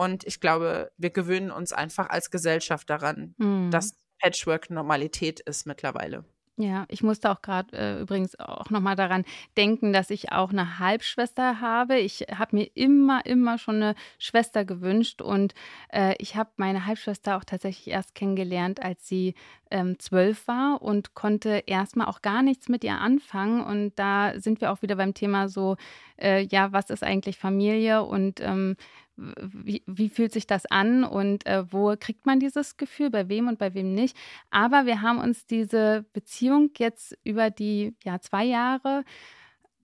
Und ich glaube, wir gewöhnen uns einfach als Gesellschaft daran, mhm. dass Patchwork Normalität ist mittlerweile. Ja, ich musste auch gerade äh, übrigens auch nochmal daran denken, dass ich auch eine Halbschwester habe. Ich habe mir immer, immer schon eine Schwester gewünscht und äh, ich habe meine Halbschwester auch tatsächlich erst kennengelernt, als sie ähm, zwölf war und konnte erstmal auch gar nichts mit ihr anfangen. Und da sind wir auch wieder beim Thema so, äh, ja, was ist eigentlich Familie und ähm, wie, wie, fühlt sich das an und äh, wo kriegt man dieses Gefühl, bei wem und bei wem nicht. Aber wir haben uns diese Beziehung jetzt über die ja, zwei Jahre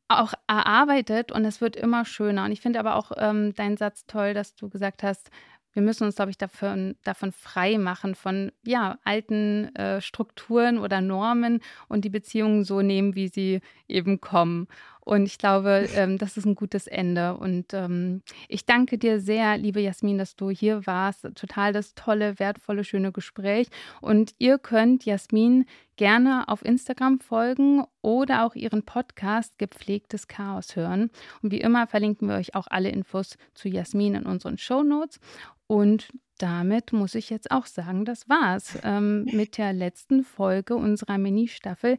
auch erarbeitet und es wird immer schöner. Und ich finde aber auch ähm, deinen Satz toll, dass du gesagt hast, wir müssen uns, glaube ich, davon, davon frei machen, von ja, alten äh, Strukturen oder Normen und die Beziehungen so nehmen, wie sie eben kommen. Und ich glaube, ähm, das ist ein gutes Ende. Und ähm, ich danke dir sehr, liebe Jasmin, dass du hier warst. Total das tolle, wertvolle, schöne Gespräch. Und ihr könnt Jasmin gerne auf Instagram folgen oder auch ihren Podcast Gepflegtes Chaos hören. Und wie immer verlinken wir euch auch alle Infos zu Jasmin in unseren Show Notes. Und damit muss ich jetzt auch sagen, das war's ähm, mit der letzten Folge unserer Mini-Staffel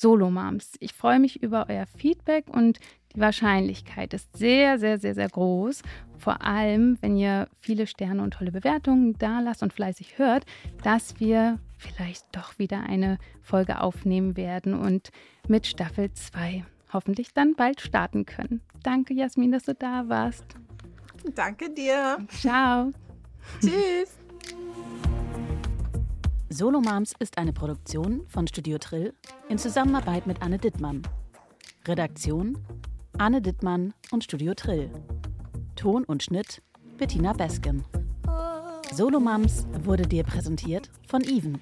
Solo-Moms. Ich freue mich über euer Feedback und die Wahrscheinlichkeit ist sehr, sehr, sehr, sehr groß. Vor allem, wenn ihr viele Sterne und tolle Bewertungen da lasst und fleißig hört, dass wir vielleicht doch wieder eine Folge aufnehmen werden und mit Staffel 2 hoffentlich dann bald starten können. Danke, Jasmin, dass du da warst. Danke dir. Ciao. Tschüss. Solo Moms ist eine Produktion von Studio Trill in Zusammenarbeit mit Anne Dittmann. Redaktion Anne Dittmann und Studio Trill. Ton und Schnitt Bettina Besken. Solo Moms wurde dir präsentiert von Even.